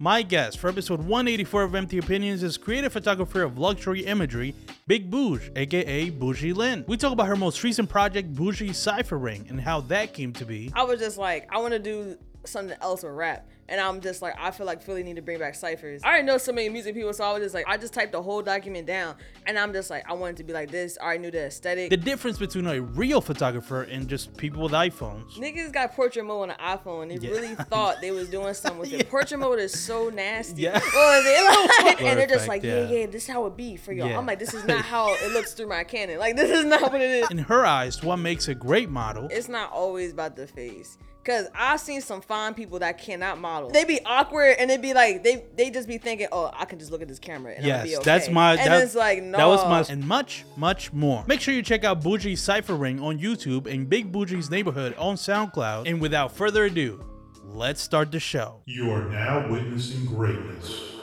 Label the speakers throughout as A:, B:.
A: My guest for episode 184 of Empty Opinions is creative photographer of luxury imagery, Big Bouj, aka Boujee Lynn. We talk about her most recent project, Boujee Cypher Ring, and how that came to be.
B: I was just like, I want to do something else with rap. And I'm just like, I feel like Philly need to bring back ciphers. I already know so many music people, so I was just like, I just typed the whole document down, and I'm just like, I wanted to be like this. I already knew the aesthetic.
A: The difference between a real photographer and just people with iPhones.
B: Niggas got portrait mode on the iPhone. They
A: Yeah.
B: really thought they was doing something with it. Portrait mode is so nasty.
A: Yeah.
B: Well, they like, and they're just like,
A: yeah.
B: yeah, yeah, this is how it be for y'all.
A: Yeah.
B: I'm like, this is not how it looks through my Canon. Like, this is not what it is.
A: In her eyes, what makes a great model
B: It's not always about the face. Cause I've seen some fine people that cannot model. They be awkward and they be like, they they just be thinking, oh, I can just look at this camera and I'll
A: Yes,
B: be okay.
A: that's my.
B: And
A: that,
B: it's like, no.
A: That was my. And much, much more. Make sure you check out Boujee's Cypher Ring on YouTube and Big Boujee's Neighborhood on SoundCloud. And without further ado, let's start the show.
C: You are now witnessing greatness.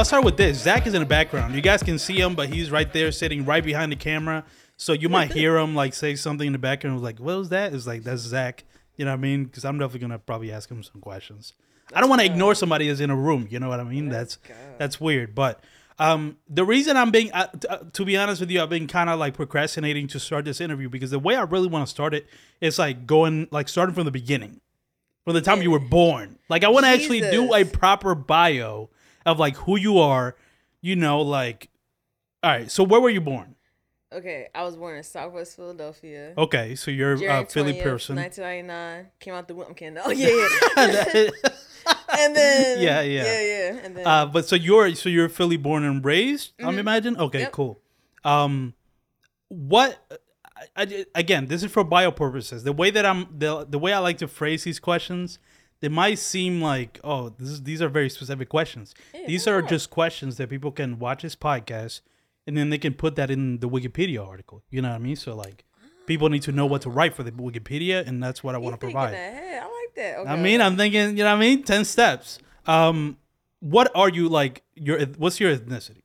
A: I'll start with this. Zach is in the background. You guys can see him, but he's right there sitting right behind the camera. So you might hear him like say something in the background. Like, what was that? It's like, that's Zach. You know what I mean? Because I'm definitely going to probably ask him some questions. I don't want to ignore somebody that's in a room. You know what I mean? That's that's weird. But um, the reason I'm being, uh, t- uh, to be honest with you, I've been kind of like procrastinating to start this interview because the way I really want to start it is like going, like starting from the beginning, from the time you were born. Like I want to actually do a proper bio of like who you are. You know, like, all right. So where were you born?
B: Okay, I was born in Southwest Philadelphia.
A: Okay, so you're a
B: January
A: Philly
B: 20th,
A: person.
B: 1999. Came out the womb. I'm. Oh yeah, yeah. and then
A: Yeah, yeah.
B: yeah, yeah. And then
A: Uh, but so you're so you're Philly born and raised. I'm imagine. Okay,
B: Mm-hmm. Yep.
A: cool. Um, what? I, I, again, this is for bio purposes. The way that I'm the the way I like to phrase these questions, they might seem like oh, this is, these are very specific questions. these are just questions that people can watch this podcast, and then they can put that in the Wikipedia article. You know what I mean? So like, people need to know what to write for the Wikipedia, and that's what I want to provide.
B: ahead. I like that. Okay,
A: I mean. I'm thinking, you know what I mean? 10 steps. Um, what are you like? Your What's your ethnicity?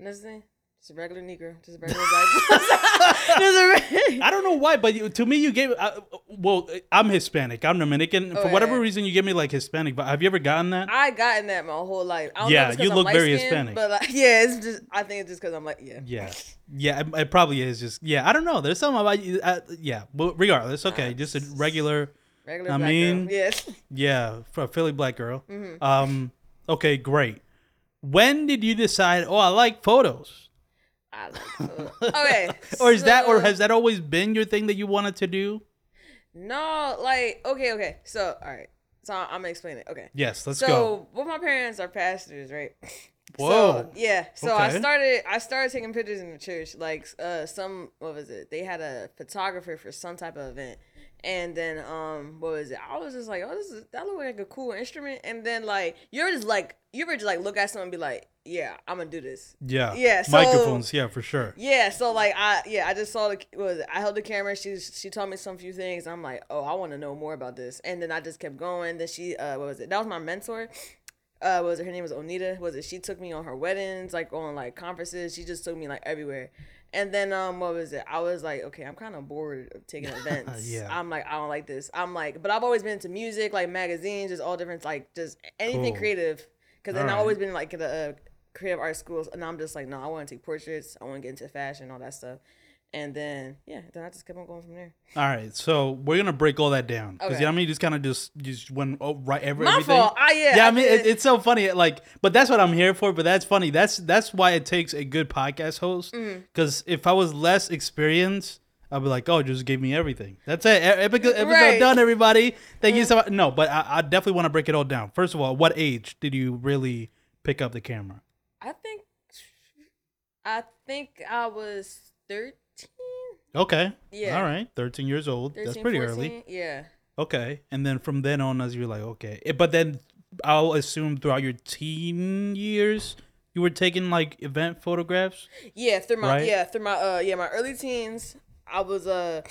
B: Listen, just a regular Negro, just a regular black.
A: I don't know why, but you, to me, you gave, uh, well, I'm Hispanic. I'm Dominican. For
B: Oh,
A: whatever reason, you give me like Hispanic, but have you ever gotten that?
B: I gotten that my whole life. I don't
A: Yeah,
B: know if it's 'cause
A: you
B: I'm
A: look very Hispanic.
B: But like, yeah, it's just I think it's just because I'm like yeah.
A: yeah. Yeah, it, it probably is just, yeah, I don't know. There's something about you. Uh, yeah, but regardless, okay, just a regular,
B: Regular
A: I
B: black
A: mean-
B: girl. Yes.
A: yeah, for a Philly black girl.
B: Mm-hmm.
A: Um, okay, great. When did you decide, oh, I like photos?
B: I like food. Okay.
A: Or is that, or has that always been your thing that you wanted to do?
B: No, like okay, okay. So all right. So I'm gonna explain it. Okay.
A: Yes, let's
B: so
A: go.
B: So both my parents are pastors, right?
A: Whoa.
B: So, yeah. So I started I started taking pictures in the church. Like uh some what was it? They had a photographer for some type of event. And then um what was it? I was just like, oh this is that looked like a cool instrument. And then like you're just like you ever just like look at someone and be like, Yeah, I'm gonna do this.
A: Yeah.
B: Yeah, so-
A: Microphones, yeah, for sure.
B: Yeah, so like I yeah, I just saw the was? I held the camera. She she told me some few things. I'm like, oh, I want to know more about this. And then I just kept going. Then she uh what was it? That was my mentor. Uh, what was it? Her name was Onita. Was it? She took me on her weddings, like on like conferences. She just took me like everywhere. And then um, what was it? I was like, okay, I'm kind of bored of taking events.
A: Yeah.
B: I'm like, I don't like this. I'm like, but I've always been into music, like magazines, just all different, like just anything
A: Cool.
B: creative. Because then. I've always been like the uh, creative art schools, and I'm just like, no, I want to take portraits. I want to get into fashion, all that stuff. And then yeah, then I just kept on going from there.
A: All right, so we're gonna break all that down because
B: Okay.
A: you know what I mean. Just kind of just just went oh, right every
B: My
A: everything.
B: fault. Ah, yeah,
A: yeah. I
B: I
A: mean, it, it's so funny. Like, but that's what I'm here for. But that's funny. That's that's why it takes a good podcast host.
B: Mm-hmm.
A: Because if I was less experienced, I'd be like, oh, just give me everything. That's it. Epic episode
B: Right.
A: done, everybody. Thank you so much. No, but I, I definitely want to break it all down. First of all, what age did you really pick up the camera?
B: I think, I think I was thirteen.
A: Okay.
B: Yeah.
A: All right. 13 years old.
B: 13,
A: That's pretty
B: 14.
A: early.
B: Yeah.
A: Okay. And then from then on, as you're like, okay. Eh, But then I'll assume throughout your teen years, you were taking like event photographs.
B: Yeah, through my
A: Right?
B: yeah through my uh yeah my early teens, I was uh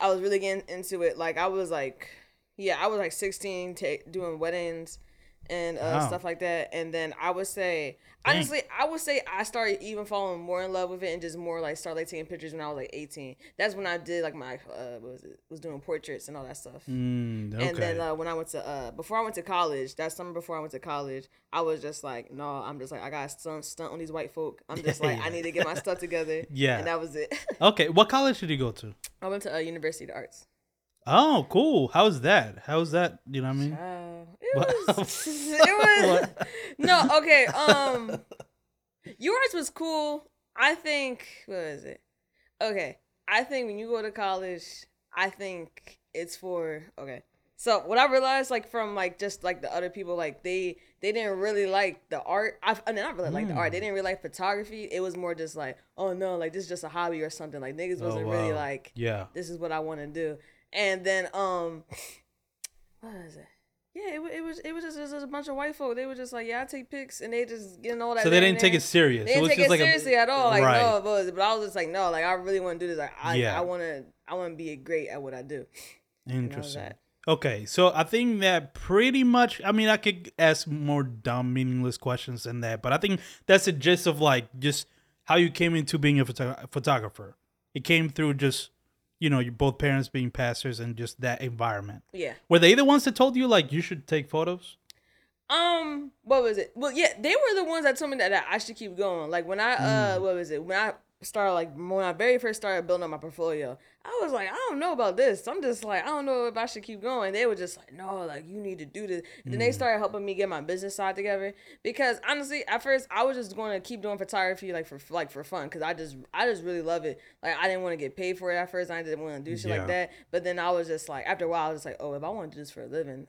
B: I was really getting into it. Like I was like yeah I was like sixteen ta- doing weddings and uh,
A: Wow.
B: stuff like that. And then I would say honestly I would say I started even falling more in love with it and just more like start like taking pictures when I was like eighteen. That's when I did like my uh what was it was doing portraits and all that stuff.
A: Mm, okay.
B: And then uh, when I went to uh, before I went to college, that summer before I went to college, I was just like, no, I'm just like I got stunt stunt on these white folk. I'm just like I need to get my stuff together.
A: Yeah.
B: and that was it.
A: okay, what college did you go to?
B: I went to uh, University of Arts.
A: Oh, cool. How's that? How's that? You know what I mean?
B: Uh, it was it was no okay. Um, yours was cool. I think what is it? Okay, I think when you go to college, I think it's for okay. So what I realized, like from like just like the other people, like they they didn't really like the art. I, I mean, not really like the art. They
A: Hmm.
B: didn't really like photography. It was more just like, oh no, like this is just a hobby or something. Like niggas wasn't really
A: Oh, wow.
B: like,
A: Yeah.
B: this is what I want to do. And then um, what is it? Yeah, it, it was it was just, it was just a bunch of white folk. They were just like, yeah, I take pics, and they just getting all that.
A: So they didn't take it serious.
B: They didn't take it
A: like
B: seriously
A: a,
B: at all. Like
A: right.
B: no, was, but I was just like, no, like I really want to do this. Like I,
A: Yeah.
B: I want to, I want to be great at what I do. And that was
A: Interesting. Okay, so I think that pretty much. I mean, I could ask more dumb, meaningless questions than that, but I think that's the gist of like just how you came into being a photo- photographer. It came through just, you know, your both parents being pastors and just that environment.
B: Yeah.
A: Were they the ones that told you like you should take photos?
B: Um, what was it? Well, yeah, they were the ones that told me that, that I should keep going. Like when I uh,
A: Mm.
B: what was it? When I started like when I very first started building up my portfolio, I was like, I don't know about this. I'm just like, I don't know if I should keep going. They were just like, no, like you need to do this. And then
A: Mm.
B: they started helping me get my business side together because honestly, at first I was just going to keep doing photography like for like for fun because I just I just really love it. Like I didn't want to get paid for it at first. I didn't want to do shit
A: Yeah.
B: like that. But then I was just like, after a while, I was just like, oh, if I want to do this for a living.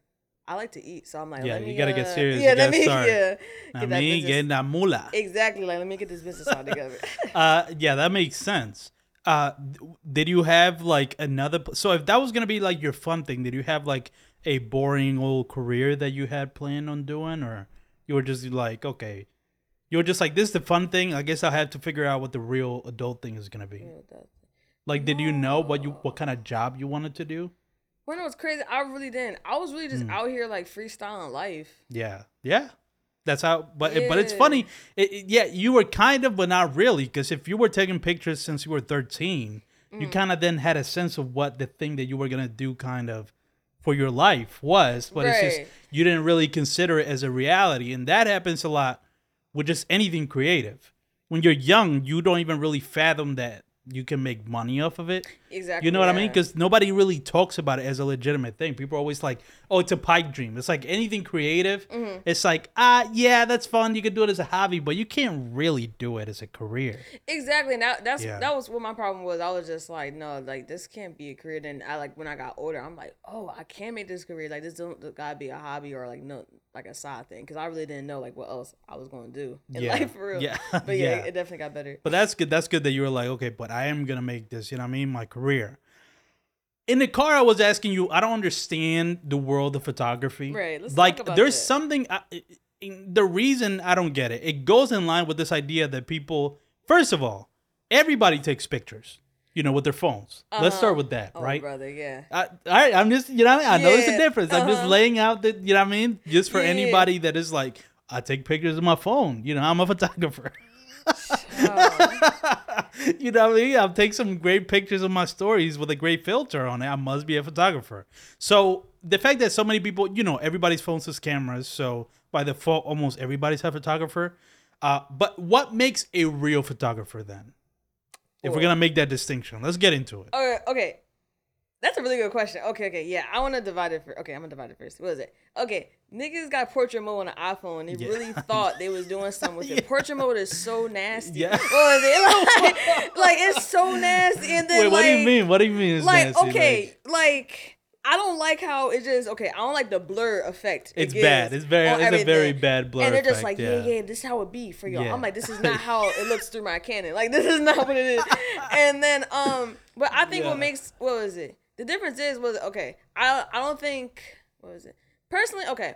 B: I like to eat, so I'm like,
A: Yeah,
B: let
A: you
B: me,
A: gotta get
B: uh,
A: serious.
B: Yeah,
A: You
B: let me,
A: start.
B: yeah, get that business-
A: getting that mula.
B: exactly. Like, let me get this business all together.
A: Uh, yeah, that makes sense. Uh, did you have like another? So if that was gonna be like your fun thing, did you have like a boring old career that you had planned on doing, or you were just like, okay, you were just like, this is the fun thing. I guess I'll have to figure out what the real adult thing is gonna be. Like, did you know what you what kind of job you wanted to do?
B: when it was crazy, I really didn't. I was really just out here like freestyling life.
A: Yeah, yeah. That's how. But but it's funny. It, it- yeah, you were kind of, but not really, because if you were taking pictures since you were thirteen, you
B: Mm.
A: kind of then had a sense of what the thing that you were gonna do, kind of, for your life was. But it's just you didn't really consider it as a reality, and that happens a lot with just anything creative. When you're young, you don't even really fathom that you can make money off of it.
B: Exactly.
A: You know what I mean? Because nobody really talks about it as a legitimate thing. People are always like, "Oh, it's a pipe dream." It's like anything creative.
B: Mm-hmm.
A: It's like, ah, yeah, that's fun. You can do it as a hobby, but you can't really do it as a career.
B: Exactly. Now that's
A: Yeah.
B: that was what my problem was. I was just like, no, like this can't be a career. Then I like when I got older, I'm like, oh, I can make this career. Like this don't gotta be a hobby or like no like a side thing. Because I really didn't know like what else I was gonna do in
A: Yeah.
B: life for real.
A: Yeah.
B: But yeah,
A: Yeah.
B: It, it definitely got better.
A: But that's good. That's good that you were like, okay, but I am gonna make this. You know what I mean? My career. In the car, I was asking you. I don't understand the world of photography.
B: Right, let's
A: like, there's
B: that.
A: something. I, the reason I don't get it, it goes in line with this idea that people. First of all, everybody takes pictures. You know, with their phones. Let's start with that,
B: Oh,
A: right?
B: brother, yeah.
A: I, all right, I'm just, you know, what I, mean? I know it's a
B: Yeah,
A: difference. I'm just
B: uh-huh.
A: laying out that, you know what I mean? Just for
B: Yeah.
A: anybody that is like, I take pictures of my phone. You know, I'm a photographer.
B: Oh,
A: you know I mean? I'll take some great pictures of my stories with a great filter on it. I must be a photographer. So the fact that so many people, you know, everybody's phones has cameras. So by default, almost everybody's a photographer. Uh, but what makes a real photographer then? If we're gonna make that distinction, let's get into it.
B: Okay, okay. That's a really good question. Okay, okay, yeah. I want to divide it. For, okay, I'm gonna divide it first. What is it? Okay, niggas got portrait mode on the iPhone. They
A: Yeah.
B: really thought they was doing something with it. Portrait mode is so nasty.
A: Yeah.
B: It? Like, like it's so nasty. And then
A: Wait, what do you mean? What do you mean?
B: Like,
A: nasty?
B: okay, like. I don't like how it just okay. I don't like the blur effect. it
A: It's bad. It's very- it's a very bad blur
B: And they're just
A: effect,
B: like,
A: yeah.
B: yeah, yeah, this is how it be for y'all.
A: Yeah.
B: I'm like, this is not how it looks through my Canon. Like, this is not what it is. and then, um, but I think
A: Yeah.
B: what makes what was it? The difference is was okay. I I don't think what was it personally. Okay,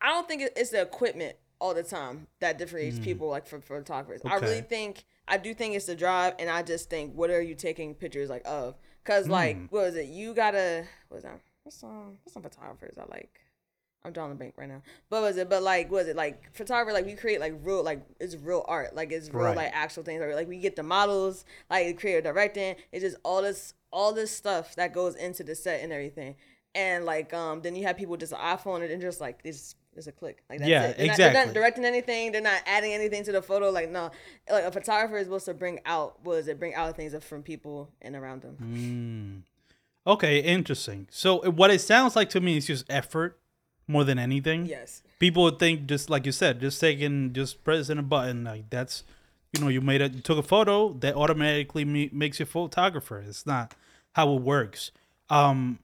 B: I don't think it's the equipment all the time that differentiates hmm. people like for photographers. I really think I do think it's the drive, and I just think what are you taking pictures like of? Cause hmm. like what was it? You gotta what was that? What's some what's some photographers I like? I'm drawing the bank right now. But was it? But like, was it like photographer? Like we create like real, like it's real art. Like it's real,
A: Right.
B: like actual things. Like, like we get the models, like creative directing. It's just all this, all this stuff that goes into the set and everything. And like, um, then you have people just an iPhone and just like it's it's a click. Like that's
A: Yeah,
B: it. They're Not, they're
A: exactly.
B: not directing anything. They're not adding anything to the photo. Like no, like a photographer is supposed to bring out. Was it bring out things from people and around them?
A: Mm. Okay, interesting. So what it sounds like to me is just effort more than anything.
B: Yes.
A: People would think just like you said, just taking just pressing a button like that's you know you made it you took a photo that automatically me, makes you a photographer. It's not how it works. Um,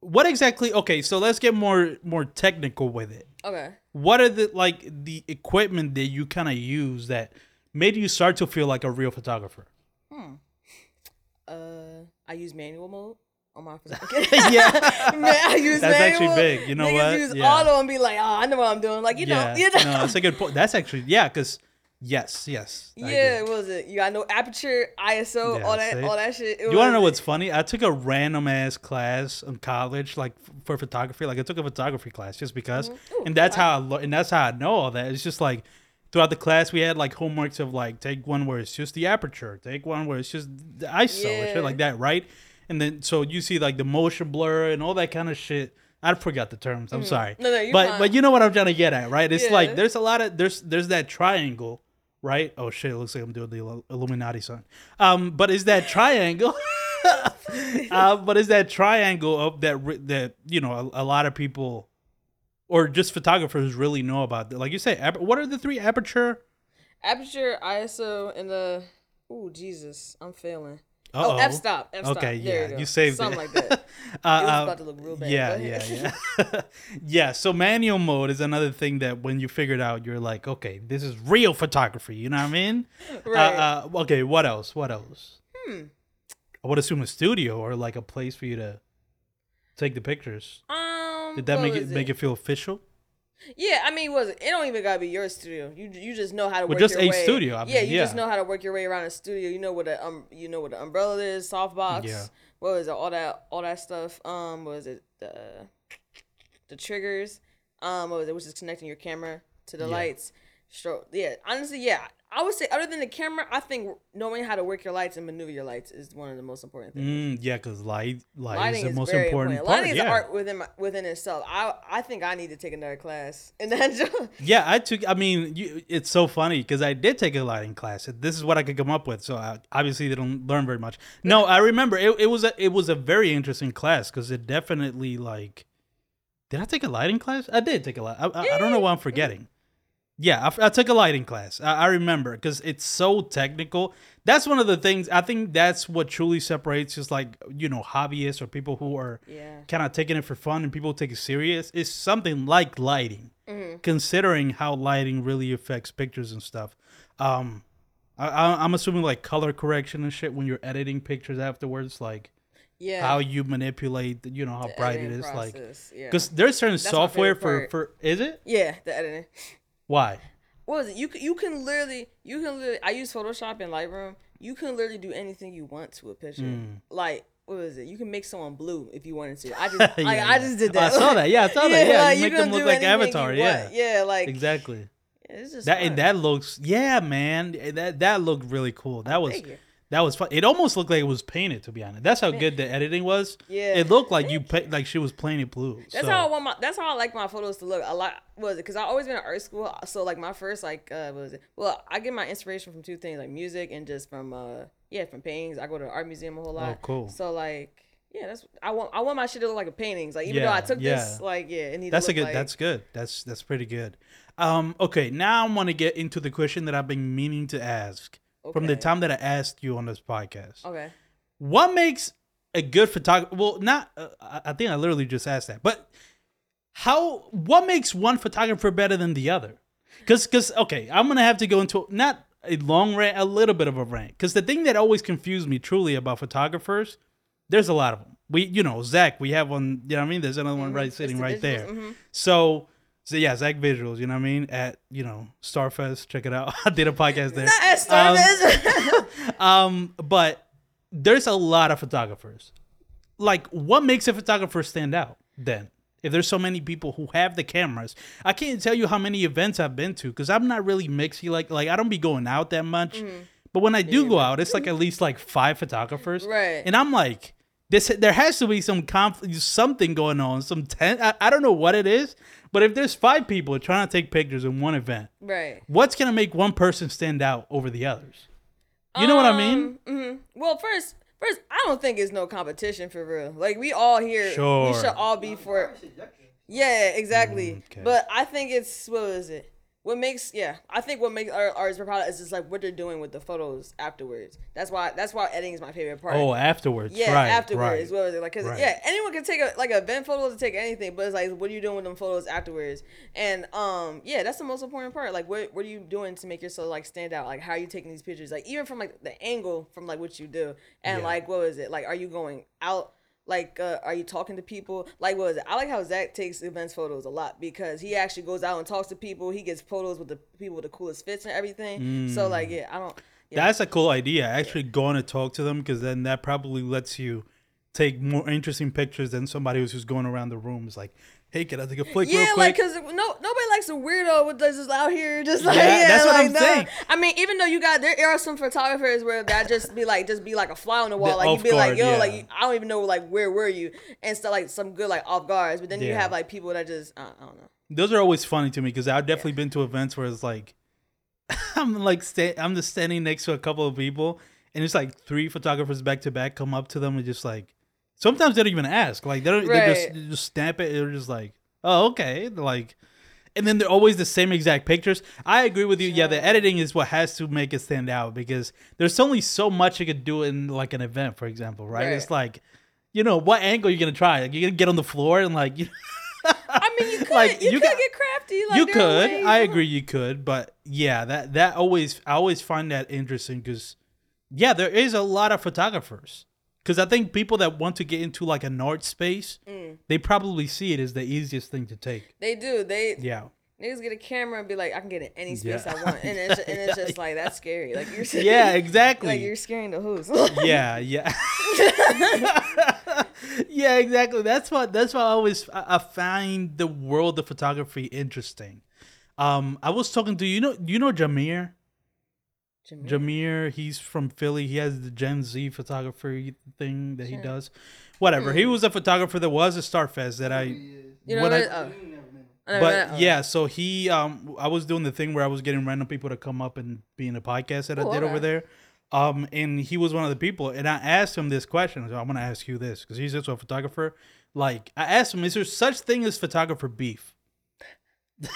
A: what exactly? Okay, so let's get more more technical with it.
B: Okay.
A: What are the like the equipment that you kind of use that made you start to feel like a real photographer?
B: hmm Uh, I use manual mode on my.
A: Yeah.
B: Man, I use
A: That's actually big. You know
B: Niggas
A: what?
B: use
A: Yeah.
B: auto and be like, oh, I know what I'm doing. Like, you
A: yeah,
B: know, you know.
A: no, that's a good point. That's actually yeah, because yes, yes.
B: Yeah, what was it? You got no aperture, ISO,
A: Yeah,
B: all that,
A: see?
B: all that shit. It
A: You want to know what's funny? I took a random ass class in college, like for photography. Like I took a photography class just because,
B: Mm-hmm. Ooh,
A: and that's how I lo- and that's how I know all that. It's just like throughout the class we had like homeworks of like take one where it's just the aperture, take one where it's just the ISO and
B: Yeah.
A: shit like that, right? And then so you see like the motion blur and all that kind of shit. I forgot the terms. I'm sorry.
B: Mm-hmm. No, no, you're
A: but
B: fine.
A: but you know what I'm trying to get at, right? It's
B: Yeah.
A: like there's a lot of there's there's that triangle, right? Oh shit, it looks like I'm doing the Illuminati sign. Um, but is that triangle? uh, but is that triangle of that that you know a, a lot of people, or just photographers really know about? Like you say, ap- what are the three aperture?
B: aperture, ISO, and the. oh Jesus, I'm failing.
A: Uh-oh.
B: Oh, f stop, f stop.
A: Okay,
B: there
A: yeah,
B: you, go.
A: you saved
B: something
A: it.
B: like that.
A: Uh,
B: It was
A: uh,
B: about to look real bad.
A: Yeah, yeah, yeah. yeah, so manual mode is another thing that when you figure it out, you're like, okay, this is real photography. You know what I mean?
B: Right.
A: Uh, uh, okay, what else? What else? Hmm. I would assume a studio or like a place for you to take the pictures.
B: um,
A: Did that make it
B: was
A: make it feel official?
B: Yeah, I mean, was it? It don't even gotta be your studio. You you just know how to
A: Well,
B: work
A: just
B: your
A: a
B: way.
A: studio, I
B: yeah,
A: mean,
B: you just know how to work your way around a studio. You know what a um, you know what the umbrella is, softbox.
A: Yeah.
B: What was it? All that all that stuff. Um, what was it? The the triggers. Um, what was it? Which is connecting your camera to the
A: Yeah.
B: lights. Stroke. Yeah, honestly, yeah. I would say other than the camera, I think knowing how to work your lights and maneuver your lights is one of the most important things.
A: Mm, yeah, because light, light
B: Lighting
A: is the most important,
B: important.
A: part.
B: Lighting is
A: yeah.
B: art within my, within itself. I I think I need to take another class in that.
A: Yeah, I took. I mean, you, it's so funny because I did take a lighting class. This is what I could come up with. So I obviously didn't learn very much. No, I remember it, it was a it was a very interesting class because it definitely like. Did I take a lighting class? I did take a light. I, I, I don't know why I'm forgetting. Yeah, I, I took a lighting class. I, I remember because it's so technical. That's one of the things. I think that's what truly separates just like you know hobbyists or people who are
B: Yeah.
A: kind of taking it for fun and people take it serious. Is something like lighting, considering how lighting really affects pictures and stuff. Um, I, I, I'm assuming like color correction and shit when you're editing pictures afterwards, like
B: Yeah.
A: how you manipulate, you know, how
B: the
A: bright it
B: is,
A: is, like
B: process, yeah.
A: because there's certain
B: my
A: software for for is it
B: yeah, the editing.
A: Why?
B: What was it? You can you can literally you can literally I use Photoshop and Lightroom. You can literally do anything you want to a picture.
A: Mm.
B: Like what was it? You can make someone blue if you wanted to. I just like,
A: Yeah,
B: I
A: yeah.
B: just did
A: Oh, I saw that. Yeah, I saw that. Yeah,
B: like,
A: you make them look like Avatar, yeah.
B: yeah, like
A: Exactly.
B: it's just
A: That
B: fun.
A: and that looks yeah, man. That that looked really cool. That was. That was fun. It almost looked like it was painted. To be honest, that's how good the editing was.
B: Yeah.
A: it looked like you pa- like she was playing it blue.
B: That's
A: so.
B: how I want my. That's how I like my photos to look. A lot was it because I always been in art school. So like my first like uh what was it? Well, I get my inspiration from two things like music and just from uh yeah from paintings. I go to the art museum a whole lot.
A: Oh, cool.
B: So like yeah, that's I want I want my shit to look like a paintings. Like even though I
A: Yeah,
B: took this like yeah, it need
A: That's
B: to
A: a good.
B: like,
A: That's good. That's that's pretty good. Um. Okay. Now I want to get into the question that I've been meaning to ask from the time that I asked you on this podcast.
B: okay.
A: What makes a good photographer? Well, not. Uh, I think I literally just asked that, but how? What makes one photographer better than the other? Because, because, okay, I'm gonna have to go into not a long rant, a little bit of a rant. Because the thing that always confused me truly about photographers, there's a lot of them. We, you know, Zach, we have one. You know what I mean? There's another one right sitting right there.
B: mhm.
A: So, So yeah, Zach Visuals. You know what I mean? At you know Starfest, check it out. I did a podcast there.
B: Not as Starfest.
A: Um, but there's a lot of photographers. Like, what makes a photographer stand out then? If there's so many people who have the cameras, I can't tell you how many events I've been to because I'm not really mixy. Like, like I don't be going out that much. But when I do go out, it's like at least like five photographers,
B: Right.
A: And I'm like, this there has to be some conf- something going on, some ten. I, I don't know what it is, but if there's five people trying to take pictures in one event,
B: right.
A: what's gonna make one person stand out over the others? You know what I mean?
B: hmm Well, first, first, I don't think it's no competition for real. Like we all here,
A: Sure.
B: we should all be for. Yeah, exactly.
A: Mm, okay.
B: But I think it's what was it? What makes yeah? I think what makes our artists proud is just like what they're doing with the photos afterwards. That's why that's why editing is my favorite part.
A: Oh, afterwards.
B: Yeah,
A: right,
B: afterwards.
A: Right.
B: What was it like? Cause
A: Right.
B: yeah, anyone can take a like a event photo to take anything, but it's like, what are you doing with them photos afterwards? And um, yeah, that's the most important part. Like, what what are you doing to make yourself like stand out? Like, how are you taking these pictures? Like, even from like the angle from like what you do, and
A: Yeah.
B: like what was it? Like, are you going out? Like, uh, are you talking to people? Like, what was it? I like how Zach takes events photos a lot because he actually goes out and talks to people. He gets photos with the people with the coolest fits and everything. So like, yeah, I don't. Yeah.
A: That's a cool idea. Actually, going to talk to them because then that probably lets you take more interesting pictures than somebody who's just going around the room. Is like, hey, can I take a flick
B: Yeah, like because no nobody likes a weirdo with that's just out here just like
A: Yeah,
B: yeah,
A: that's what
B: like,
A: I'm
B: no.
A: saying.
B: I mean, even though you got there are some photographers where that just be like just be like a fly on the wall,
A: The
B: like you be like yo,
A: yeah.
B: like I don't even know like where were you and stuff like some good like off guards, but then you have like people that just uh, I don't know.
A: Those are always funny to me because I've definitely been to events where it's like, I'm like, sta- I'm just standing next to a couple of people, and it's like three photographers back to back come up to them and just like, sometimes they don't even ask, like they don't, they just they just stamp it. They're just like, oh okay, They're like, and then they're always the same exact pictures. I agree with you. Yeah, the editing is what has to make it stand out because there's only so much you could do in like an event, for example, right?
B: Right.
A: It's like, you know, what angle you're gonna try? Like, you're gonna get on the floor and like. You
B: I mean, you could
A: Like,
B: you,
A: you
B: could
A: got-
B: get crafty. Like
A: you could
B: ways,
A: i
B: know?
A: agree you could but yeah that that always i always find that interesting because yeah there is a lot of photographers because i think people that want to get into like an art space
B: Mm.
A: they probably see it as the easiest thing to take
B: They do. They
A: yeah
B: niggas get a camera and be like, I can get in any space
A: Yeah.
B: I want, and it's and it's just like that's scary. Like you're
A: yeah exactly.
B: like you're scaring the who's.
A: yeah yeah yeah exactly that's what that's why i always I, I find the world of photography interesting um i was talking to you know you know jamir Jameer, he's from Philly. He has the Gen Z photography thing that he does. Whatever. He was a photographer that was a Starfest that I.
B: You know
A: what
B: what?
A: I-
B: Oh. I never met-
A: but
B: oh.
A: yeah, so he, um, I was doing the thing where I was getting random people to come up and be in a podcast that
B: Oh,
A: I did over there. Um, and he was one of the people, and I asked him this question. So I'm gonna ask you this because he's also a photographer. Like, I asked him, is there such thing as photographer beef?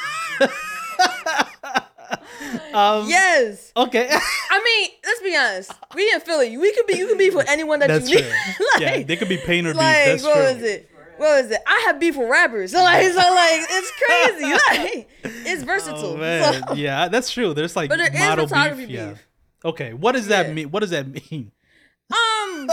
A: um,
B: Yes.
A: Okay.
B: I mean, let's be honest. We in Philly. We could be. You could be for anyone that
A: That's
B: you
A: true.
B: need. like,
A: yeah, they could be pain or beef.
B: like
A: That's
B: what
A: true.
B: was it? What was it? I have beef with rappers. So like, so like, it's crazy. Like, it's versatile.
A: Oh man,
B: So-
A: yeah, that's true. There's like
B: But there is
A: model
B: photography
A: beef. Yeah.
B: beef.
A: Okay, what does that
B: Yeah.
A: mean? What does that mean?
B: Um.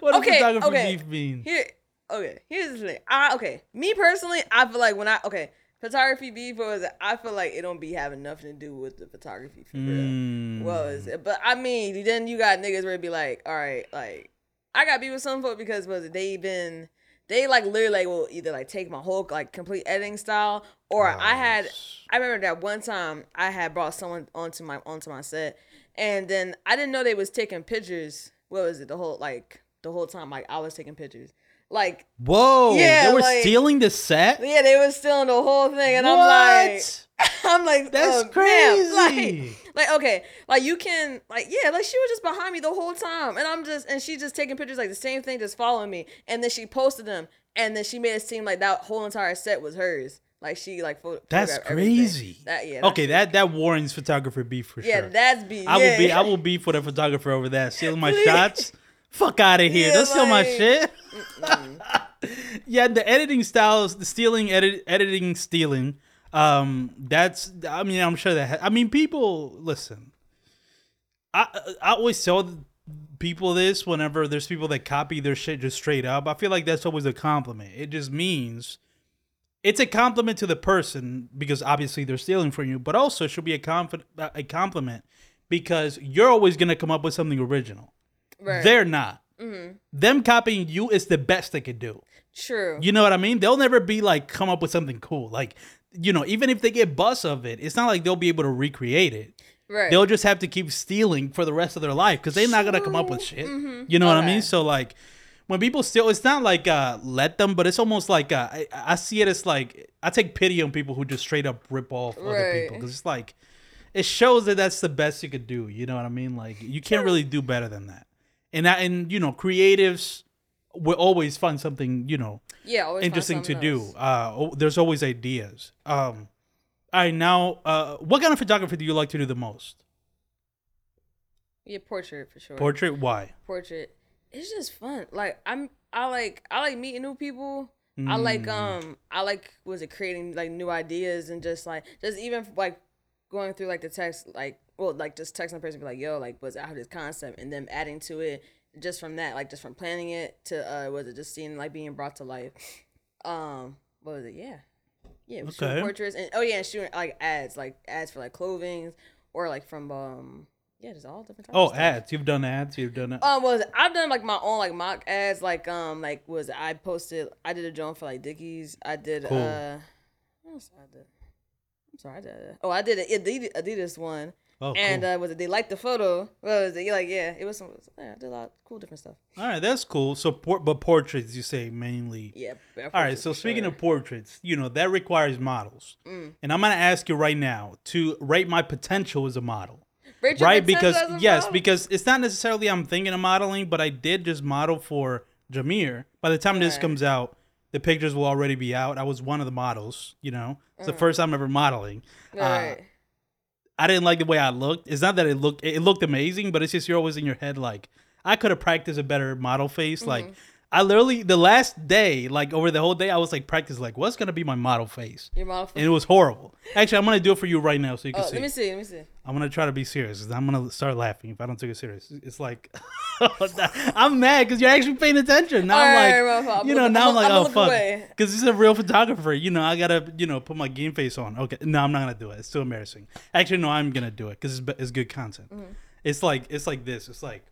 A: What does
B: Okay,
A: photography
B: okay.
A: beef mean?
B: Here. Okay. Here's the thing. I okay. Me personally, I feel like when I okay photography beef was I feel like it don't be having nothing to do with the photography for real.
A: Mm.
B: What was it? But I mean, then you got niggas where it be like, all right, like I got beef with some folk because was it they been they like literally like will either like take my whole like complete editing style or I had I remember that one time I had brought someone onto my onto my set and then I didn't know they was taking pictures. What was it? The whole like the whole time like I was taking pictures. Like
A: Whoa!
B: Yeah,
A: they were
B: like-
A: stealing the set.
B: yeah, they were stealing the whole thing and I'm like I'm like,
A: That's
B: oh,
A: crazy.
B: Like, like, okay, like you can, like, yeah, like she was just behind me the whole time, and I'm just, and she just taking pictures, like the same thing, just following me, and then she posted them, and then she made it seem like that whole entire set was hers, like she like photo.
A: That's crazy.
B: That yeah.
A: okay, that that warrants photographer beef for
B: yeah,
A: sure.
B: Yeah, that's be.
A: I
B: yeah.
A: will be I will beef for the photographer over that. Stealing my shots. Fuck out of here.
B: Yeah,
A: Don't steal my shit. yeah, the editing styles, the stealing, edit, editing, stealing. Um, that's. I mean, I'm sure that. Ha- I mean, people listen. I I always tell people this whenever there's people that copy their shit just straight up. I feel like that's always a compliment. It just means it's a compliment to the person because obviously they're stealing from you, but also it should be a confi- a compliment because you're always gonna come up with something original.
B: Right. Mm-hmm.
A: They're not. Them copying you is the best they could do.
B: True.
A: You know what I mean? They'll never be like come up with something cool. Like you know, even if they get buzz of it, it's not like they'll be able to recreate it.
B: right.
A: They'll just have to keep stealing for the rest of their life because they're not gonna come up with shit. You know what I mean? So like, when people steal, it's not like uh let them, but it's almost like uh, I, I see it as like I take pity on people who just straight up rip off other people because it's like it shows that that's the best you could do. You know what I mean? Like you can't really do better than that. And that, and you know, creatives will always find something you know
B: yeah. Always
A: interesting to do. Uh, there's always ideas. Um, right, now, uh, what kind of photography do you like to do the most?
B: Yeah, portrait for sure.
A: Portrait? Why?
B: portrait. It's just fun. Like I'm, I like, I like meeting new people. I like,
A: Mm.
B: um, I like, was it creating like new ideas and just like, just even like going through like the text, like, well, like just texting the person, be like, yo, like, was I have this concept, and them adding to it just from that, like, just from planning it to, uh, was it just seeing like being brought to life? Um, what was it? Yeah, yeah, shooting portraits and oh yeah, and shooting like ads, like ads for like clothing or like from um, yeah, just all different. Types
A: Oh,
B: of
A: ads. You've done ads. You've done it.
B: Um, was I've done like my own like mock ads, like um, like was I posted I did a joint for like Dickies. I did
A: Cool.
B: uh, what else I did? I'm sorry, I did. Oh, I did an Adidas, Adidas one,
A: oh,
B: and
A: cool.
B: uh, was it they liked the photo? What was it? you Like yeah, it was some. Yeah, I did a lot of cool different stuff.
A: All right, that's cool. So, por- but portraits, you say mainly.
B: Yeah.
A: All right. So, speaking of portraits, you know that requires models, and I'm gonna ask you right now to rate my potential as a model. Right? Because yes,
B: model?
A: because it's not necessarily I'm thinking of modeling, but I did just model for Jameer. By the time this
B: Right.
A: comes out, the pictures will already be out. I was one of the models. You know, it's
B: Mm.
A: the first time ever modeling. Uh,
B: right.
A: I didn't like the way I looked. It's not that it looked it looked amazing, but it's just you're always in your head like I could have practiced a better model face.
B: Mm-hmm.
A: Like I literally the last day, like over the whole day, I was like practice like what's gonna be my model face,
B: Your model.
A: Face, and it was horrible. Actually, I'm gonna do it for you right now so you can
B: oh,
A: see.
B: let me see. Let me see.
A: I'm gonna try to be serious. I'm gonna start laughing if I don't take it serious. It's like I'm mad because you're actually paying attention. Now I'm
B: Alright,
A: like,
B: I'm
A: you know, now I'm like,
B: I'm
A: oh fuck, because this is a real photographer. You know, I gotta, you know, put my game face on. Okay, no, I'm not gonna do it. It's too embarrassing. Actually, no, I'm gonna do it because it's, it's good content.
B: Mm-hmm.
A: It's like it's like this. It's like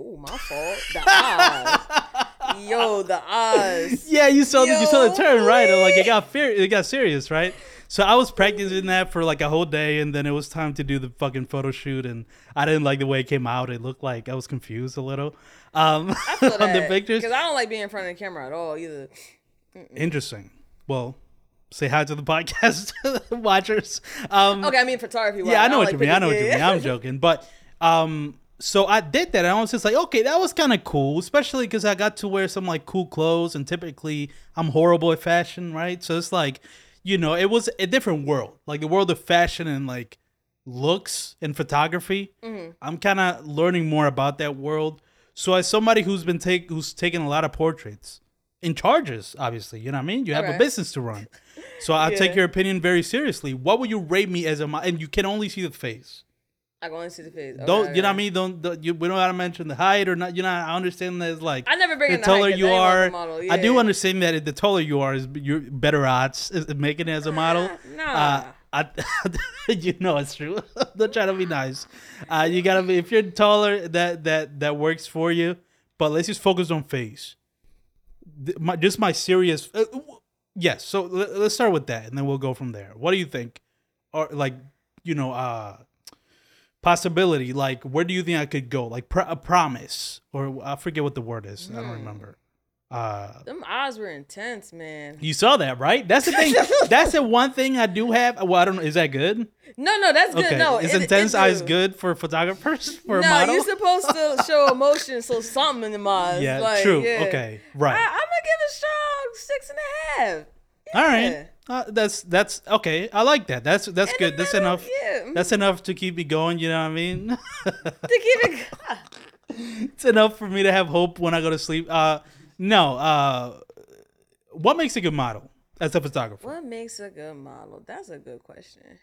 B: Oh, my fault. The eyes. Yo, the eyes.
A: yeah, you saw the, you saw the turn right. and, Like it got fear, it got serious, right? So I was practicing that for like a whole day, and then it was time to do the fucking photo shoot, and I didn't like the way it came out. It looked like I was confused a little um, on the pictures.
B: Because I don't like being in front of the camera at all either.
A: Interesting. Well, say hi to the podcast watchers. Um,
B: Okay, I mean photography.
A: yeah, I know what
B: like
A: you mean. I know what you mean. I'm joking, but um, so I did that, and I was just like, okay, that was kind of cool, especially because I got to wear some like cool clothes, and typically I'm horrible at fashion, right? So it's like, you know, it was a different world, like the world of fashion and like looks and photography.
B: Mm-hmm.
A: I'm kind of learning more about that world. So as somebody who's been take who's taken a lot of portraits in charges, obviously, you know what I mean. You have a business to run, so I take your opinion very seriously. What would you rate me as a and you can only see the face.
B: I go see the face. Okay,
A: Don't you know what I mean? Don't, don't you? We don't gotta mention the height or not. You know, I understand that it's like
B: I never bring
A: the
B: height
A: you
B: I ain't want
A: are.
B: model,
A: I do
B: yeah.
A: understand that the taller you are is you're better odds is making it as a model.
B: Nah.
A: Uh, I, you know it's true. don't try to be nice. Uh, you gotta be if you're taller, that that that works for you. But let's just focus on face. My, just my serious. Uh, yes. So let, let's start with that, and then we'll go from there. What do you think? Or like, you know, uh, possibility. Like, where do you think I could go? Like, pr- a promise, or I forget what the word is. I don't remember. Uh,
B: Them eyes were intense, man.
A: you saw that, right? That's the thing. That's the one thing I do have. Well, I don't know. Is that good?
B: No, no, that's good.
A: Okay.
B: No,
A: is
B: it-
A: intense
B: it
A: eyes good for photographers for
B: No, you're supposed to show emotion, so something in the eyes.
A: yeah,
B: like,
A: true.
B: yeah.
A: Okay, right.
B: I'm gonna give a strong six and a half.
A: All right. Uh, that's that's okay. I like that. That's that's good. That's enough. That's enough to keep me going. You know what I mean?
B: to keep it.
A: it's enough for me to have hope when I go to sleep. Uh, no. Uh, what makes a good model as a photographer?
B: What makes a good model? That's a good question.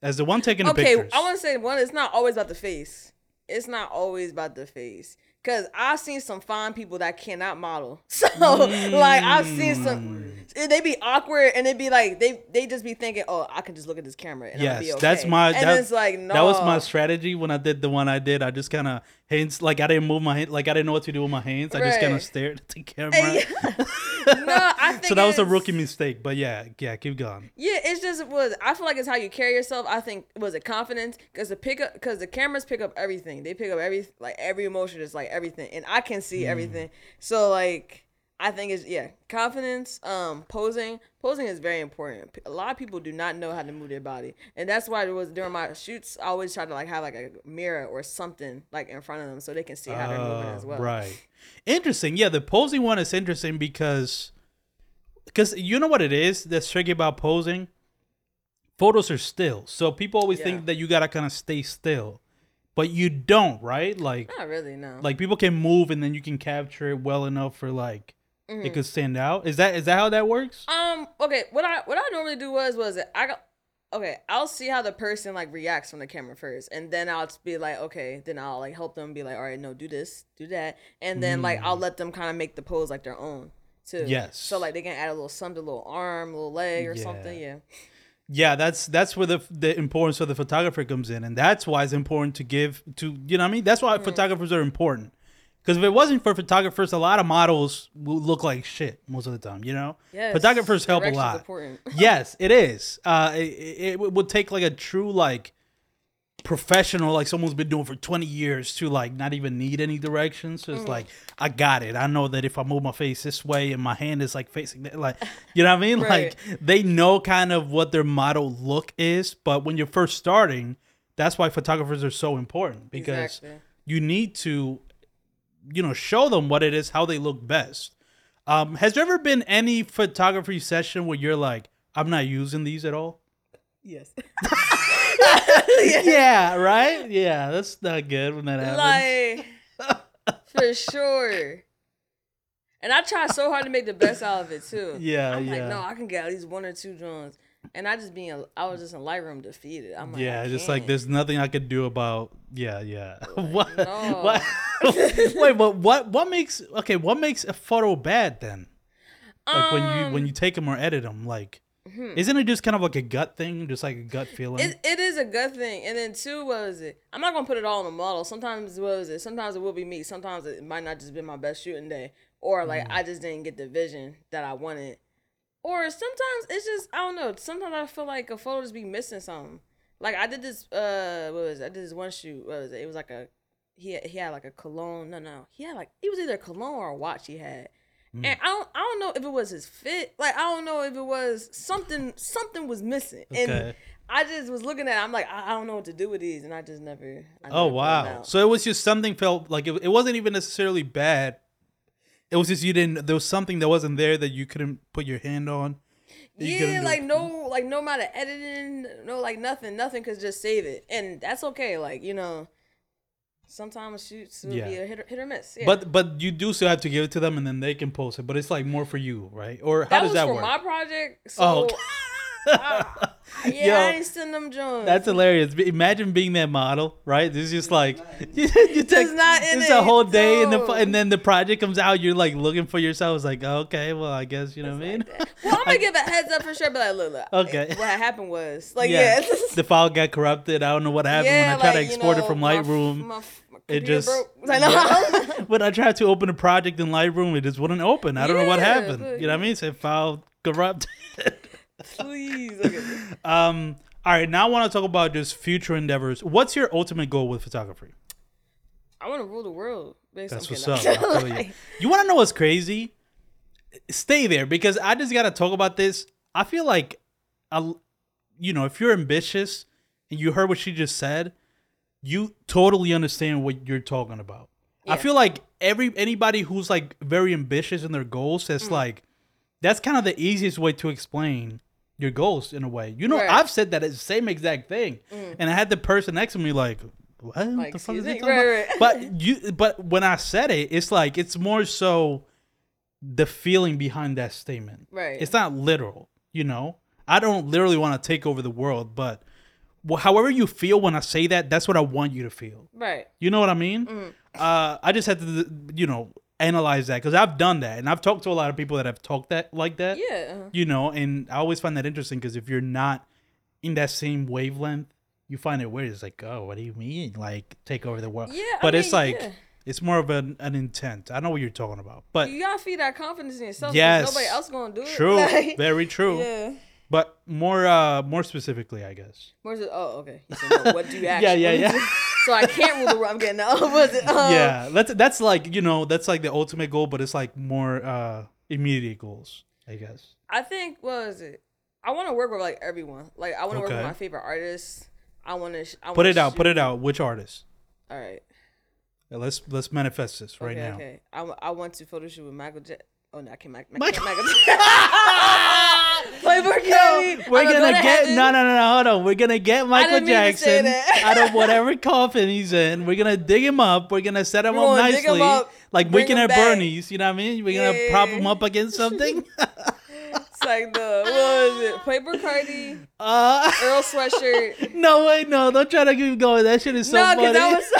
A: As the one taking the pictures. Okay.
B: I want to say one. It's not always about the face. It's not always about the face. Cause I've seen some fine people that cannot model. So like I've seen
A: Mm.
B: some they be awkward and they be like they they just be thinking, Oh, I can just look at this camera and I'll
A: Yes,
B: be okay.
A: that's my.
B: and
A: that,
B: it's like no
A: that was my strategy when I did the one I did. I just kind of hands like I didn't move my hand, like I didn't know what to do with my hands. I just kind of stared at the camera.
B: no, I think
A: so that was a rookie mistake. But yeah, yeah, keep going.
B: Yeah, it's just was. I feel like it's how you carry yourself. I think was it confidence because the pick up because the cameras pick up everything. They pick up every like every emotion, It's like everything, and I can see mm. everything. So like I think it's yeah confidence. Um, posing posing is very important. A lot of people do not know how to move their body, and that's why it was during my shoots. I always try to like have like a mirror or something like in front of them so they can see how they're moving
A: Oh,
B: as well.
A: Right. Interesting. Yeah, the posing one is interesting because because you know what it is that's tricky about posing. Photos are still, so people always
B: Yeah.
A: think that you gotta kind of stay still, but you don't, right? Like
B: Not really, no.
A: like people can move and then you can capture it well enough for like
B: Mm-hmm.
A: it could stand out. Is that is that how that works?
B: Um. Okay. What I what I normally do was was I got. Okay, I'll see how the person like reacts from the camera first, and then I'll be like, okay, then I'll like help them be like, all right, no, do this, do that, and then like I'll let them kind of make the pose like their own too.
A: Mm. Yes.
B: So like they can add a little something, a little arm, a little leg or something.
A: Yeah.
B: Yeah.
A: Yeah, that's that's where the the importance of the photographer comes in, and that's why it's important to give to you know what I mean. That's why
B: Mm-hmm.
A: photographers are important. Because if it wasn't for photographers, a lot of models would look like shit most of the time. You know,
B: Yes,
A: photographers help a lot. yes, it is. Uh, it, it would take like a true like professional, like someone's been doing for twenty years, to like not even need any directions. So it's
B: Mm.
A: like I got it. I know that if I move my face this way and my hand is like facing that, like you know what I mean.
B: Right.
A: Like they know kind of what their model look is, but when you're first starting, that's why photographers are so important because
B: Exactly.
A: you need to, you know, show them what it is, how they look best. Um, has there ever been any photography session where you're like, I'm not using these at all?
B: Yes.
A: yeah, right? Yeah, that's not good when that happens.
B: like for sure. And I try so hard to make the best out of it too.
A: Yeah,
B: I'm
A: yeah.
B: like, no, I can get at least one or two drones. And I just being, I was just in Lightroom defeated. I'm like,
A: yeah, just like there's nothing I could do about. Yeah, yeah. what?
B: no.
A: What? Wait, but what? What makes okay? What makes a photo bad then? Like when you when um, you take them or edit them, like, hmm. isn't it just kind of like a gut thing, just like a gut feeling?
B: It, it is a gut thing. And then two, what was it? I'm not gonna put it all on the model. Sometimes what was it? Sometimes it will be me. Sometimes it might not just be my best shooting day. Or like mm. I just didn't get the vision that I wanted. Or sometimes it's just I don't know. Sometimes I feel like a photo just be missing something. Like I did this uh what was it? I did this one shoot. What was it? It was like a he had, he had like a cologne. No, no. He had like it was either a cologne or a watch he had. And I don't I don't know if it was his fit. Like I don't know if it was something something was missing.
A: Okay.
B: And I just was looking at it, I'm like, I, I don't know what to do with these and I just never I
A: Oh
B: never
A: wow! So it was just something felt like it, it wasn't even necessarily bad. It was just you didn't. There was something that wasn't there that you couldn't put your hand on. that
B: yeah, like no, like no matter editing, no, like nothing, nothing could just save it, and that's okay. Like you know, sometimes shoots will
A: Yeah.
B: be a hit or, hit or miss. Yeah.
A: But but you do still have to give it to them, and then they can post it. But it's like more for you, right? Or how
B: that
A: does
B: was
A: that
B: for
A: work?
B: my project. Oh, so,
A: Oh.
B: ah, yeah,
A: Yo,
B: I ain't them Jones.
A: That's hilarious. Imagine being that model, right? This is just like you, you take
B: not in
A: it's
B: it,
A: a whole day, and the and then the project comes out. You're like looking for yourself. It's like okay, well, I guess you know what I mean.
B: well, I'm gonna give a heads up for sure. But like, look, look.
A: Okay.
B: What happened was like,
A: yeah,
B: yeah,
A: the file got corrupted. I don't know what happened when I tried to
B: like,
A: export it from Lightroom.
B: my my
A: it just
B: know.
A: when I tried to open a project in Lightroom, it just wouldn't open. I don't know what happened. You know what I mean? It file corrupt.
B: Please. Okay.
A: um. All right. Now I want to talk about just future endeavors. What's your ultimate goal with photography?
B: I want to rule the world. Based
A: That's what's up. Feel you. You want to know what's crazy? Stay there because I just got to talk about this. I feel like, I, you know, if you're ambitious and you heard what she just said, you totally understand what you're talking about. I feel like every anybody who's like very ambitious in their goals, that's
B: Mm.
A: like, that's kind of the easiest way to explain your goals in a way. You know,
B: Right.
A: I've said that the same exact thing, and I had the person next to me like, what
B: Like,
A: the fuck is he talking
B: Right,
A: about? But you, but when I said it, it's like it's more so the feeling behind that statement.
B: Right.
A: It's not literal, you know. I don't literally want to take over the world, but however you feel when I say that, that's what I want you to feel.
B: Right.
A: You know what I mean? Uh, I just had to, you know, analyze that because I've done that, and I've talked to a lot of people that have talked that like that.
B: Yeah.
A: You know, and I always find that interesting because if you're not in that same wavelength, you find it weird. It's like, oh, what do you mean? Like take over the world?
B: Yeah, I
A: but it's
B: mean,
A: like
B: yeah.
A: it's more of an, an intent. I know what you're talking about, but
B: You gotta feed that confidence in yourself.
A: Yes.
B: Yes. Nobody else gonna do it.
A: true,
B: Like,
A: very true.
B: Yeah.
A: But more, uh, more specifically, I guess.
B: More? Oh, okay. Said, no, what do you actually?
A: yeah, yeah. yeah.
B: so I can't rule the world. I'm getting that. Was it? Um,
A: yeah, that's that's like you know that's like the ultimate goal, but it's like more uh immediate goals, I guess.
B: I think what was it? I want to work with like everyone. Like I want to work with my favorite artists. I want to. Sh-
A: Put
B: wanna
A: it out, put it out. Which artist?
B: All right.
A: Yeah, let's let's manifest this right
B: okay.
A: now.
B: Okay. I, I want to photo shoot with Michael J. Oh no, I can't. Michael-
A: Michael.
B: Playboi Carti.
A: We're
B: I'ma go
A: gonna get no no no no hold on. We're gonna get Michael
B: didn't mean to say
A: Jackson out of whatever coffin he's in. We're gonna dig him up. We're gonna set him
B: We're
A: up
B: gonna dig him
A: nicely,
B: up,
A: like Weekend at
B: back.
A: Bernie's. You know what I mean? We're gonna
B: Yeah.
A: prop him up against something.
B: It's like the what was it? Playboi Carti,
A: uh,
B: Earl sweatshirt.
A: no wait, no, don't try to keep going. That shit is so
B: no,
A: funny.
B: that was so,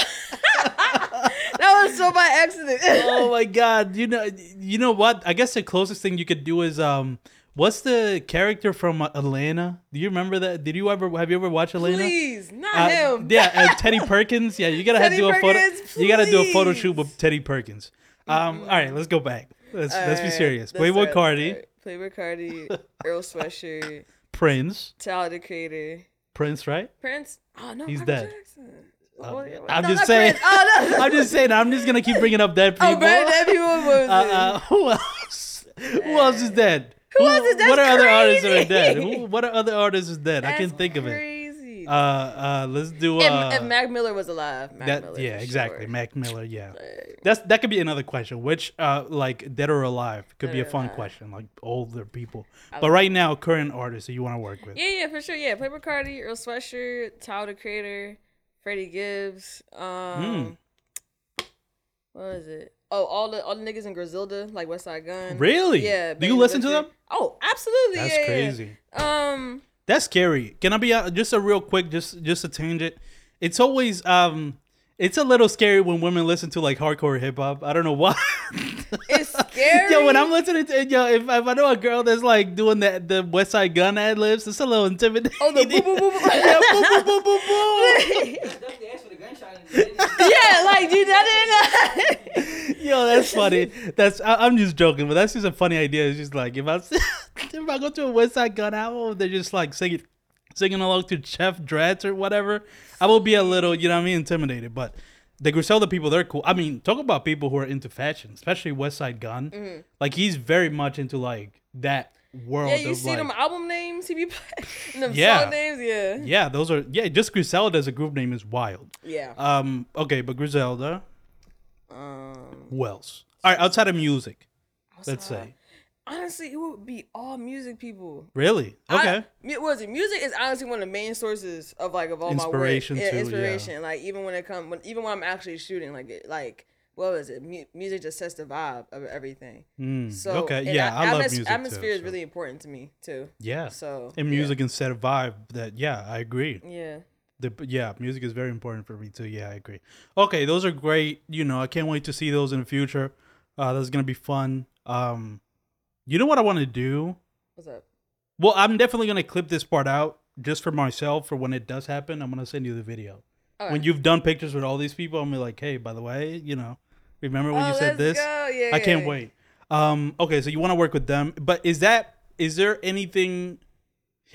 B: that was so by accident.
A: oh my god you know you know what i guess the closest thing you could do is um what's the character from atlanta do you remember that did you ever have you ever watched atlanta
B: Please, not
A: Uh,
B: him.
A: yeah uh, teddy perkins yeah you gotta have to
B: Teddy
A: do a photo
B: Perkins,
A: you gotta do a photo shoot with teddy perkins um all right let's go back let's let's be serious playboy
B: start,
A: cardi.
B: Playboi Carti, Earl sweatshirt,
A: prince
B: Tyler the Creator,
A: prince right
B: Prince. Oh no,
A: He's
B: Michael
A: dead.
B: Jackson.
A: Uh,
B: Oh, yeah.
A: I'm
B: No,
A: just saying-
B: Oh no.
A: i'm just saying i'm just gonna keep bringing up dead people
B: Oh, that people
A: uh, uh, who else? Who else is dead?
B: Who else is-
A: What
B: that's
A: are other artists that are dead? Who, what are other artists is dead? I can't think of it.
B: Crazy.
A: Uh, uh, let's do
B: if,
A: uh,
B: if Mac Miller was alive, Mac
A: that.
B: Miller,
A: Yeah, exactly.
B: sure.
A: Mac Miller. Yeah,
B: Like,
A: that's that could be another question. Which, uh, like dead or alive, could be a fun
B: alive.
A: question. Like older people,
B: I
A: but
B: like
A: right now, current artists that you want to work with.
B: Yeah, yeah, for sure. Yeah, Playboi Carti, Earl Sweatshirt, Tyler the Creator, Freddie Gibbs. Um,
A: Hmm.
B: what was it? Oh, all the all the niggas in Griselda, like Westside Gunn.
A: Really?
B: Yeah.
A: Do you listen to them?
B: Oh, absolutely.
A: That's
B: yeah, yeah.
A: crazy.
B: Um,
A: That's scary. Can I be uh, just a real quick, just just a tangent? It's always um, it's a little scary when women listen to like hardcore hip hop. I don't know why.
B: it's scary.
A: Yo, when I'm listening to yo, if, if I know a girl that's like doing that the Westside Gunn ad libs, it's a little intimidating.
B: oh the boo boo boo boo.
A: yeah, boo, boo, boo, boo, boo.
B: yeah, like dude, that didn't.
A: Yo, that's funny. That's I, I'm just joking, but that's just a funny idea. It's just like if I if I go to a Westside Gunn album, they're just like singing singing along to Chef Dreads or whatever. I will be a little, you know, what I mean, intimidated. But the Griselda people, they're cool. I mean, talk about people who are into fashion, especially Westside Gunn. Like he's very much into like that world.
B: yeah, you see
A: like,
B: them album names he be playing, them
A: Yeah.
B: song names. Yeah,
A: Yeah, those are yeah. Just Griselda as a group name is wild.
B: yeah.
A: Um, okay, but Griselda,
B: Um,
A: who else? All right, outside of music, let's say.
B: honestly, it would be all music people.
A: Really? Okay.
B: what is it? Music is honestly one of the main sources of like of all
A: Inspiration
B: my work.
A: too, yeah.
B: inspiration. Like even when it comes, when even when I'm actually shooting, like it, like what was it? Mu- music just sets the vibe of everything.
A: Mm,
B: So
A: okay. Yeah,
B: a-
A: I love
B: atmos-
A: music
B: Atmosphere
A: too,
B: is
A: so-
B: really important to me too.
A: Yeah.
B: So
A: And
B: yeah.
A: music instead of vibe. That yeah, I agree.
B: Yeah.
A: The, yeah, music is very important for me too. Yeah, I agree. Okay, those are great. You know, I can't wait to see those in the future. Uh, that's gonna be fun. Um, you know what I want to do?
B: What's up?
A: Well, I'm definitely gonna clip this part out just for myself for when it does happen. I'm gonna send you the video.
B: Okay.
A: When you've done pictures with all these people, I'm be like, hey, by the way, you know, remember when
B: oh,
A: you said this?
B: Yeah,
A: I can't
B: yeah.
A: wait. Um, okay, so you want to work with them, but is that is there anything?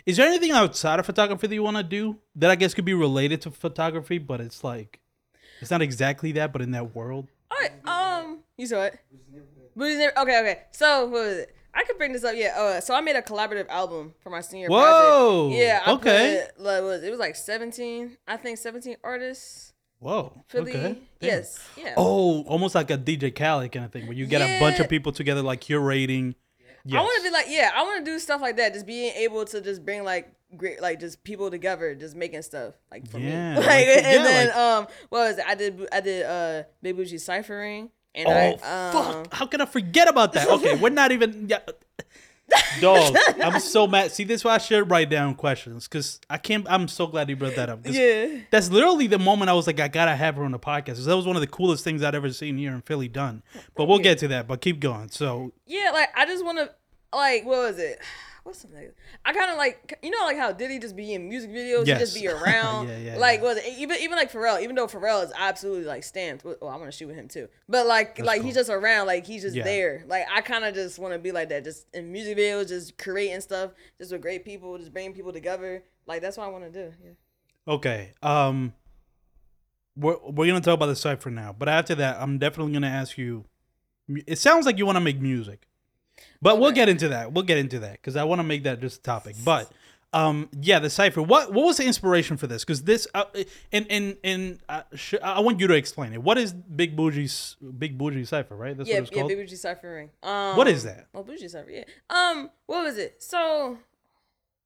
A: Is there anything outside of photography that you want to do that I guess could be related to photography, but it's like it's not exactly that, but in that world?
B: All right. Um, you saw it. Okay, okay. So what was it? I could bring this up. Yeah. Uh, so I made a collaborative album for my senior
A: Whoa,
B: project. Yeah. I
A: okay.
B: Put, like, was it was like seventeen? I think seventeen artists.
A: Whoa.
B: Philly.
A: Okay. Damn.
B: Yes. Yeah.
A: Oh, almost like a DJ Khaled kind of thing, where you get a bunch of people together, like curating. Yes.
B: I want to be like, yeah, I want to do stuff like that. Just being able to just bring like great, like just people together, just making stuff like for
A: Yeah,
B: me. Like,
A: like-
B: and
A: yeah,
B: then
A: like-
B: um, what was it? I did I did uh Big Boujee Cypher Ring and
A: Oh
B: I um,
A: fuck! How can I forget about that? Okay, we're not even. Yeah. Dog, I'm so mad. See, this is why I should write down questions because I can't. I'm so glad you brought that up.
B: Yeah.
A: That's literally the moment I was like, I gotta have her on the podcast. 'cause That was one of the coolest things I'd ever seen here in Philly done. But we'll get to that. But keep going. So
B: Yeah, like I just want to, like, what was it? What's something? I kind of like, you know, like how Diddy just be in music videos,
A: Yes.
B: he just be around.
A: Yeah, yeah,
B: like,
A: yeah.
B: was it, even even like Pharrell, even though Pharrell is absolutely like stamped. Oh, I want to shoot with him too. But like, like he's just around, like he's just
A: Yeah.
B: there. Like I kind of just want to be like that, just in music videos, just creating stuff, just with great people, just bringing people together. Like that's what I want to do. Yeah.
A: okay, um, we're we're gonna talk about the site for now. But after that, I'm definitely gonna ask you. It sounds like you want to make music, but we'll get into that. We'll get into that because I want to make that just a topic. But um, yeah, the cipher. What what was the inspiration for this? Because this uh, and and and uh, sh- I want you to explain it. What is Big Boujee's Big Boujee cipher? Right. That's
B: yeah,
A: what it's
B: yeah,
A: called.
B: Big Boujee Cypher Ring. Um,
A: What is that?
B: Oh, Boujee Cypher, yeah. Um, what was it? So,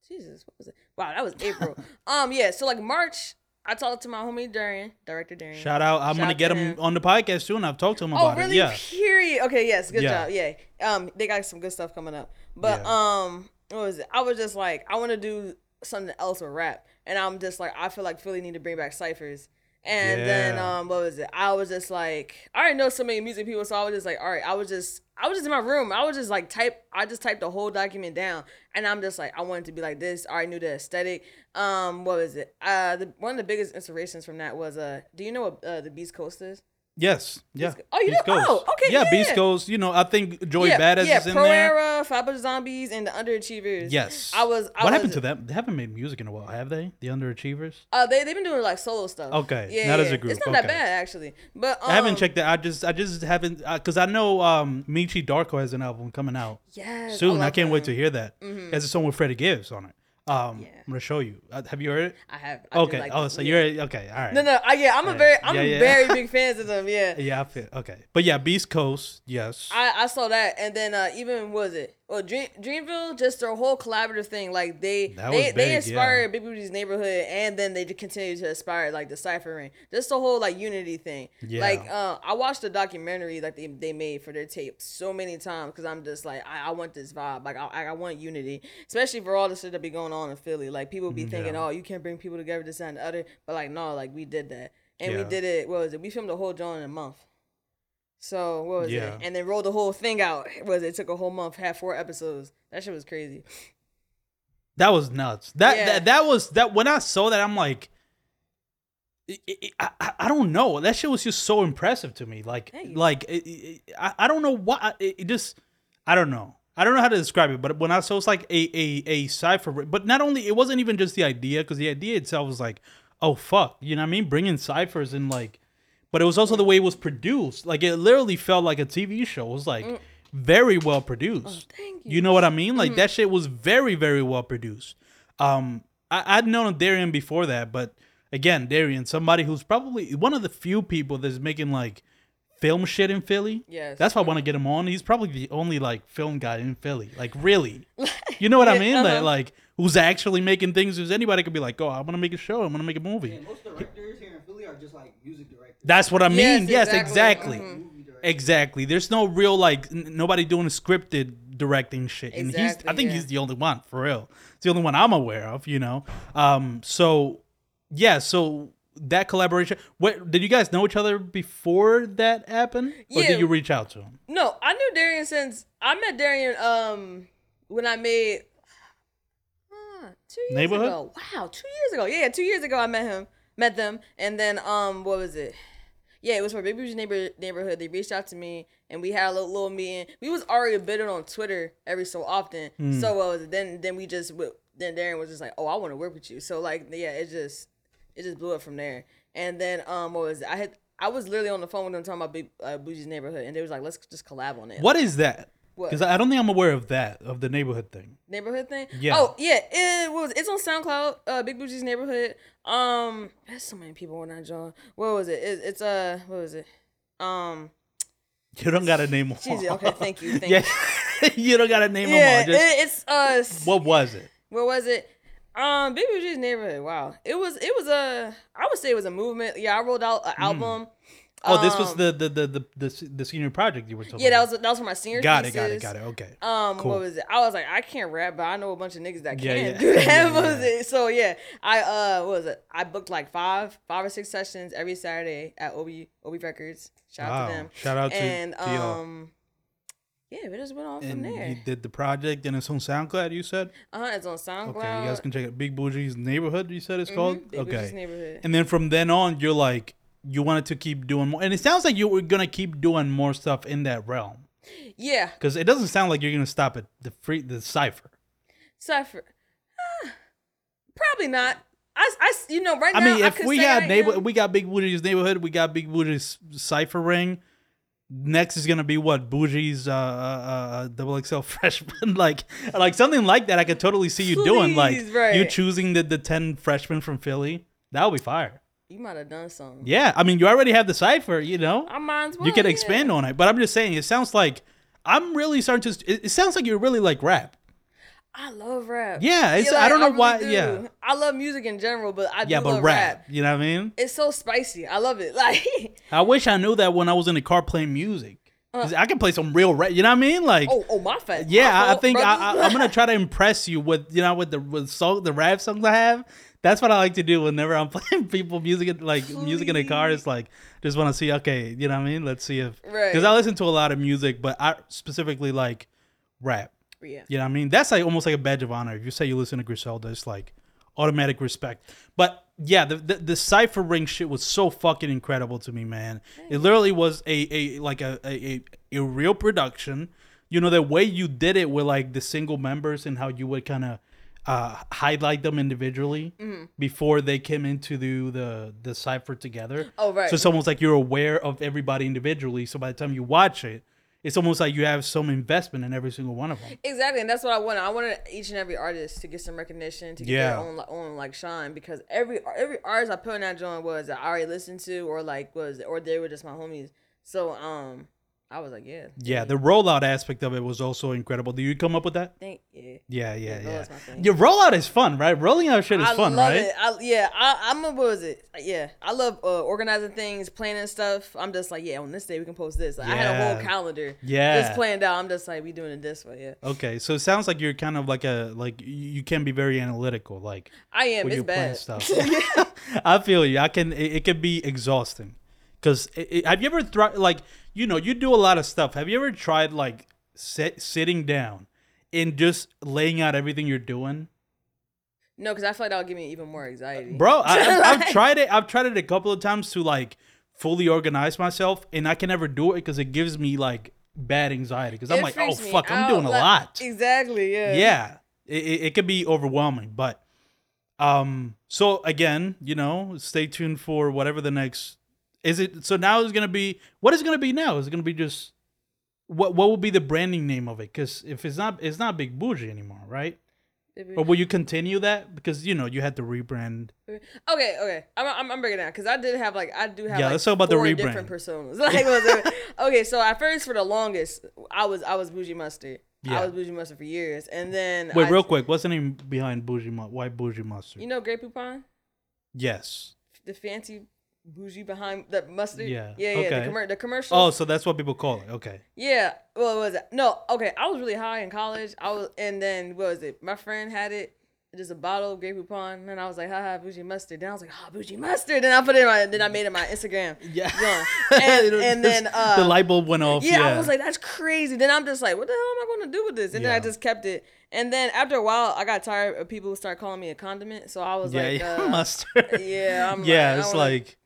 B: Jesus, what was it? Wow, that was April. um, yeah. So like March, I talked to my homie Darian, director Darian.
A: Shout out! I'm
B: Shout
A: gonna
B: out
A: get
B: to
A: him
B: him.
A: on the podcast soon. I've talked to him
B: Oh,
A: about
B: really?
A: it. Yeah.
B: Period. Okay, yes, good
A: Yeah.
B: job. Yeah. Um, they got some good stuff coming up. But um, what was it? I was just like, I want to do something else with rap, and I'm just like, I feel like Philly need to bring back ciphers. And then um, what was it? I was just like, I already know so many music people, so I was just like, all right, I was just, I was just in my room. I was just like type, I just typed the whole document down, and I'm just like, I wanted to be like this. I already knew the aesthetic. Um, what was it? Uh, the, one of the biggest inspirations from that was uh, do you know what uh, the Beast Coast is?
A: Yes. Yeah.
B: Oh, you
A: Beast
B: know- oh, okay,
A: Yeah,
B: yeah,
A: Beast
B: yeah.
A: Coast. You know, I think Joey
B: yeah,
A: Badass
B: yeah,
A: is in
B: Pro
A: there.
B: Era, Flatbush Zombies, and the Underachievers.
A: Yes.
B: I was. I
A: what
B: was,
A: happened to them? They haven't made music in a while, have they? The Underachievers.
B: Uh, they they've been doing like solo stuff.
A: Okay,
B: yeah,
A: not as a group,
B: It's not that bad actually, but um,
A: I haven't checked that. I just, I just haven't, because I know um, Meechy Darko has an album coming out
B: Yes,
A: soon. I,
B: love
A: can't wait to hear that. Has a song with Freddie Gibbs on it. Um,
B: Yeah.
A: I'm gonna show you. Uh, have you heard it?
B: I have. I
A: Okay.
B: like
A: oh, so
B: yeah.
A: you're okay. All right.
B: No, no. I, yeah, I'm a very, I'm
A: yeah, yeah.
B: very big fans of them. Yeah.
A: Yeah, I feel okay. But yeah, Beast Coast. Yes.
B: I, I saw that, and then uh, even was it? Well, Dream, Dreamville, just their whole collaborative thing. Like they, they,
A: was
B: they
A: big,
B: inspired Big Boujee's neighborhood, and then they just continue to inspire like the Cipher Ring. Just the whole like unity thing.
A: Yeah.
B: Like uh, I watched the documentary like they, they made for their tape so many times because I'm just like I, I want this vibe. Like I, I want unity, especially for all the shit that be going on in Philly. Like people be thinking,
A: Yeah.
B: oh, you can't bring people together, this that, and the other. But like no, like we did that, and we did it. What was it? We filmed the whole joint in a month. So what was
A: Yeah.
B: it? And then rolled the whole thing out. Was it, took a whole month, had four episodes. That shit was crazy.
A: That was nuts. That
B: Yeah.
A: that that was that when I saw that I'm like it- it- I, I, I don't know. That shit was just so impressive to me. Like like it, I, I don't know why it, it just I don't know. I don't know how to describe it, but when I saw it's like a a a cipher, but not only it wasn't even just the idea because the idea itself was like, oh fuck, you know what I mean? Bringing ciphers and like, but it was also the way it was produced. Like it literally felt like a TV show. It was like very well produced.
B: Mm. Oh, Thank
A: You know what I mean? Like
B: Mm-hmm.
A: that shit was very, very well produced. Um, I, I'd known Darian before that, but again, Darian, somebody who's probably one of the few people that's making like film shit in Philly.
B: Yes.
A: That's why I want to get him on. He's probably the only like film guy in Philly. Like really. You know what I mean? Like,
B: uh-huh.
A: like who's actually making things who's anybody could be like, oh, I'm gonna make a show, I'm gonna make a movie.
D: Yeah, most directors here in Philly are just like music directors.
A: That's what I mean. Yes,
B: Yes,
A: exactly.
B: exactly. Mhm.
A: Exactly. There's no real like n- nobody doing scripted directing shit, and he's. I think
B: yeah.
A: he's the only one for real. It's the only one I'm aware of. You know. Um. So, yeah. So that collaboration. What did you guys know each other before that happened, or
B: Yeah.
A: did you reach out to him?
B: No, I knew Darian since I met Darian um when I made uh, two years
A: Neighborhood?
B: ago. Wow, two years ago. Yeah, two years ago I met him, met them, and then um what was it? Yeah, it was for Big Boujee neighbor neighborhood. They reached out to me and we had a little, little meeting. We was already bidding on Twitter every so often.
A: Hmm.
B: So what was it? Then then we just then Darian was just like, oh, I want to work with you. So like yeah, it just it just blew up from there. And then um what was it? I had I was literally on the phone with them talking about Big uh, Boujee's neighborhood, and they was like, let's just collab on it.
A: What is that? Because I don't think I'm aware of that of the neighborhood thing.
B: neighborhood thing?
A: Yeah.
B: Oh yeah, it was. It's on SoundCloud. Uh, Big Boujee's neighborhood. Um, there's so many people on that joint. What was it? it it's uh, what was it? Um,
A: You don't got a name them.
B: Jesus. Okay, thank you. Thank
A: yeah,
B: you.
A: you don't got to name
B: Yeah,
A: them all. Just,
B: it, it's uh,
A: what was it?
B: what was it? Um, Big Boujee's neighborhood. Wow, it was. It was a. I would say it was a movement. Yeah, I rolled out an album.
A: Oh, this was
B: Um,
A: the the, the the the the senior project you were talking
B: Yeah, that was that was for my senior.
A: Got it, got it, got it. Okay.
B: Um,
A: Cool.
B: what was it? I was like, I can't rap, but I know a bunch of niggas that
A: Yeah,
B: can
A: yeah.
B: do that.
A: Yeah,
B: What was it? So yeah, I uh, what was it? I booked like five, five or six sessions every Saturday at Obi Obi Records. Shout out
A: Wow.
B: to them.
A: Shout out to
B: and
A: to y'all.
B: um, yeah, we just went on from there.
A: he did the project and it's on SoundCloud. You said
B: Uh huh. It's on SoundCloud.
A: okay. You guys can check it. Big Boujee's neighborhood. You said it's called
B: Mhm, Big
A: okay.
B: Neighborhood.
A: And then from then on, you're like you wanted to keep doing more, and it sounds like you were gonna keep doing more stuff in that realm
B: yeah,
A: because it doesn't sound like you're gonna stop at the free the cipher.
B: Cipher. Ah, probably not. I, I, you know, right
A: I
B: now.
A: mean, if we had neighbor, we got Big Boujee's neighborhood, we got Big Boujee's cipher ring. Next is gonna be what Boujee's uh, uh, uh, double XL freshman, like like something like that. I could totally see you doing, like
B: right.
A: you choosing the the ten freshmen from Philly. That would be fire.
B: You might have done something.
A: Yeah, I mean, you already have the cipher, you know.
B: I might as well.
A: you can
B: yeah.
A: expand on it, but I'm just saying, it sounds like I'm really starting to. It, it sounds like you're really like rap.
B: I love rap.
A: Yeah, it's- I don't know why-
B: really
A: yeah.
B: do. I love music in general, but I
A: Yeah, but
B: love
A: rap,
B: rap.
A: you know what I mean?
B: It's so spicy. I love it. Like,
A: I wish I knew that when I was in the car playing music. 'Cause I can play some real rap. You know what I mean? Like,
B: Uh. oh, oh, my fat.
A: yeah,
B: my
A: I, I think I,
B: brother.
A: I, I'm gonna try to impress you with you know with the with song the rap songs I have. That's what I like to do whenever I'm playing people music in- like music in the car. It's like just want to see okay, you know what I mean? Let's see if
B: Right.
A: because I listen to a lot of music, but I specifically like rap.
B: yeah.
A: You know what I mean? That's like almost like a badge of honor. If you say you listen to Griselda, it's like automatic respect. But yeah, the the, the cipher ring shit was so fucking incredible to me, man. It literally was a, a like a, a, a, a real production. You know, the way you did it with like the single members and how you would kind of uh, highlight them individually
B: Mm-hmm.
A: before they came into the, the the cipher together.
B: Oh, right.
A: So it's almost like you're aware of everybody individually. So by the time you watch it, it's almost like you have some investment in every single one of them.
B: Exactly, and that's what I wanted. I wanted each and every artist to get some recognition, to get
A: Yeah.
B: their own, like, own like shine, because every every artist I put in that joint was I already listened to, or like was, or they were just my homies. So um, I was like, yeah,
A: Yeah, the rollout aspect of it was also incredible. Do you come up with that?
B: thank yeah.
A: Yeah, yeah,
B: Yeah,
A: yeah.
B: rollout's my thing.
A: Your rollout is fun, right? Rolling out shit is
B: I
A: fun,
B: love
A: right?
B: it. I, yeah, I, I'm a what was it? Yeah, I love uh, organizing things, planning stuff. I'm just like, yeah, on this day we can post this. Like, I had a whole calendar,
A: Yeah.
B: just planned out. I'm just like, we doing it this way. Yeah,
A: Okay, so it sounds like you're kind of like a like you can be very analytical, like
B: I am.
A: when
B: it's bad.
A: stuff. I feel you. I can. It, it can be exhausting. Cause it, it- have you ever tried like you know you do a lot of stuff. Have you ever tried like sit, sitting down and just laying out everything you're doing?
B: no, because I feel like that'll give me even more anxiety,
A: bro I,
B: Like-
A: tried it i've tried it a couple of times to like fully organize myself and i can never do it because it gives me like bad anxiety because i'm like oh fuck i'm
B: out,
A: doing a lot
B: Exactly. Yeah.
A: yeah it, it, it could be overwhelming but um so again you know stay tuned for whatever the next is it so now it's gonna be what is it gonna be now is it gonna be just what what will be the branding name of it because if it's not it's not big boujee anymore right or will you continue that because you know you had to rebrand
B: Okay, okay. I'm I'm, I'm breaking down because I did have like I do have
A: Yeah,
B: like
A: let's talk about the rebrand.
B: different personas. Like, it- okay, so at first for the longest, I was I was bougie mustard.
A: Yeah.
B: I was bougie mustard for years, and then
A: Wait,
B: I-
A: real quick, what's the name behind bougie mu- white bougie mustard?
B: You know, Grey Poupon,
A: yes.
B: the fancy bougie behind that mustard.
A: Yeah,
B: yeah, yeah.
A: okay.
B: The, commer- the commercial.
A: Oh, so that's what people call it. Okay.
B: Yeah. Well, what was it? No. Okay. I was really high in college. I was, and then what was it? My friend had it. Just a bottle of Grey Poupon, and I was like, haha, bougie mustard. Then I was like, ha, bougie mustard. Then I put it in my, then I made it my Instagram.
A: Yeah.
B: And, and then, uh,
A: the light bulb went off.
B: yeah,
A: Yeah,
B: I was like, that's crazy. Then I'm just like, what the hell am I going to do with this? And then I just kept it. And then after a while, I got tired of people who start calling me a condiment. So I was
A: yeah,
B: like,
A: yeah,
B: uh,
A: mustard.
B: yeah, I'm
A: yeah,
B: like,
A: it's like,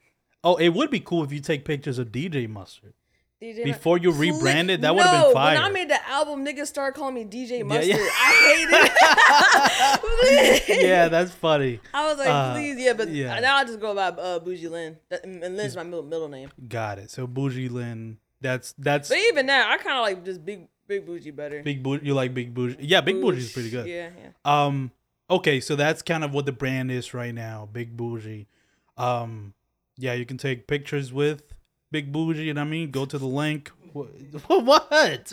A: oh, it would be cool if you take pictures of DJ Mustard.
B: DJ
A: Before you rebranded, that would've been
B: No,
A: fire.
B: When I made the album, niggas started calling me DJ Mustard.
A: yeah.
B: I hate it.
A: yeah, that's funny.
B: I was like,
A: Uh,
B: please, yeah, but
A: yeah.
B: now I just go by uh, Boujee Lynn. That, and Lynn's my middle, middle name.
A: Got it. So boujee Lynn. That's that's
B: But even now, I kind of like just big, big Boujee better.
A: big boujee. You like big boujee? Yeah, big boujee is pretty good.
B: Yeah, yeah.
A: Um. Okay, so that's kind of what the brand is right now, Big Boujee. Um. Yeah, you can take pictures with Big Boujee, and I mean, go to the link. What? what?
B: It's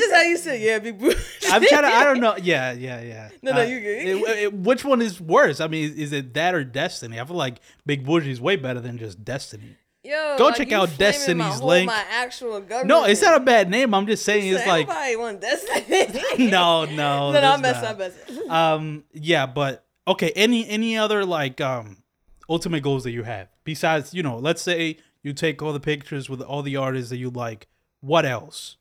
B: just how you say, yeah, big Boujee.
A: I'm trying to. I don't know. Yeah, yeah, yeah.
B: No, no,
A: Uh,
B: you good.
A: it- it- which one is worse? I mean, is it that or Destiny? I feel like Big Boujee is way better than just Destiny.
B: Yo,
A: Go
B: like,
A: check out Destiny's
B: my whole-
A: link.
B: My actual government.
A: No, it's not a bad name. I'm just saying it's like
B: Everybody want Destiny.
A: no, no.
B: no, no, I'm
A: that's
B: messing. I'm messing.
A: Um, yeah, but okay. Any any other like um ultimate goals that you have besides you know, let's say you take all the pictures with all the artists that you like. What else?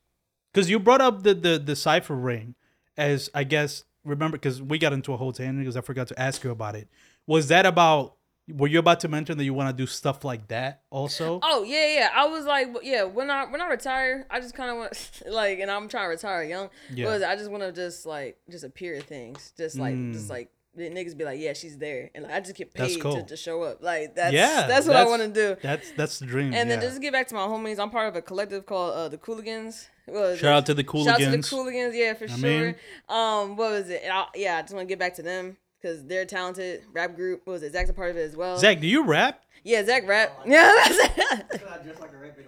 A: Because you brought up the the the cipher ring as I guess remember because we got into a whole tangent because I forgot to ask you about it. Was that about? Were you about to mention that you want to do stuff like that also?
B: Oh yeah, yeah. I was like, yeah. When I when I retire, I just kind of want like, and I'm trying to retire young.
A: Yeah.
B: I just want to just like just appear things, just like
A: Mm.
B: just like the niggas be like, yeah, she's there, and like, I just get
A: That's
B: paid
A: cool.
B: to, to show up. Like that's
A: yeah,
B: that's what I want to do.
A: That's that's the dream.
B: And then just to get back to my homies, I'm part of a collective called uh, the Cooligans.
A: Shout out to the Cooligans.
B: Shout out to the
A: Cooligans.
B: Yeah, for
A: I
B: sure.
A: mean-
B: um, what was it? I, yeah, I just want to get back to them because they're talented rap group. What was it? Zach's a part of it as well.
A: Zach, do you rap?
B: Yeah, Zach rap. Yeah, that's it.
D: Like a rapper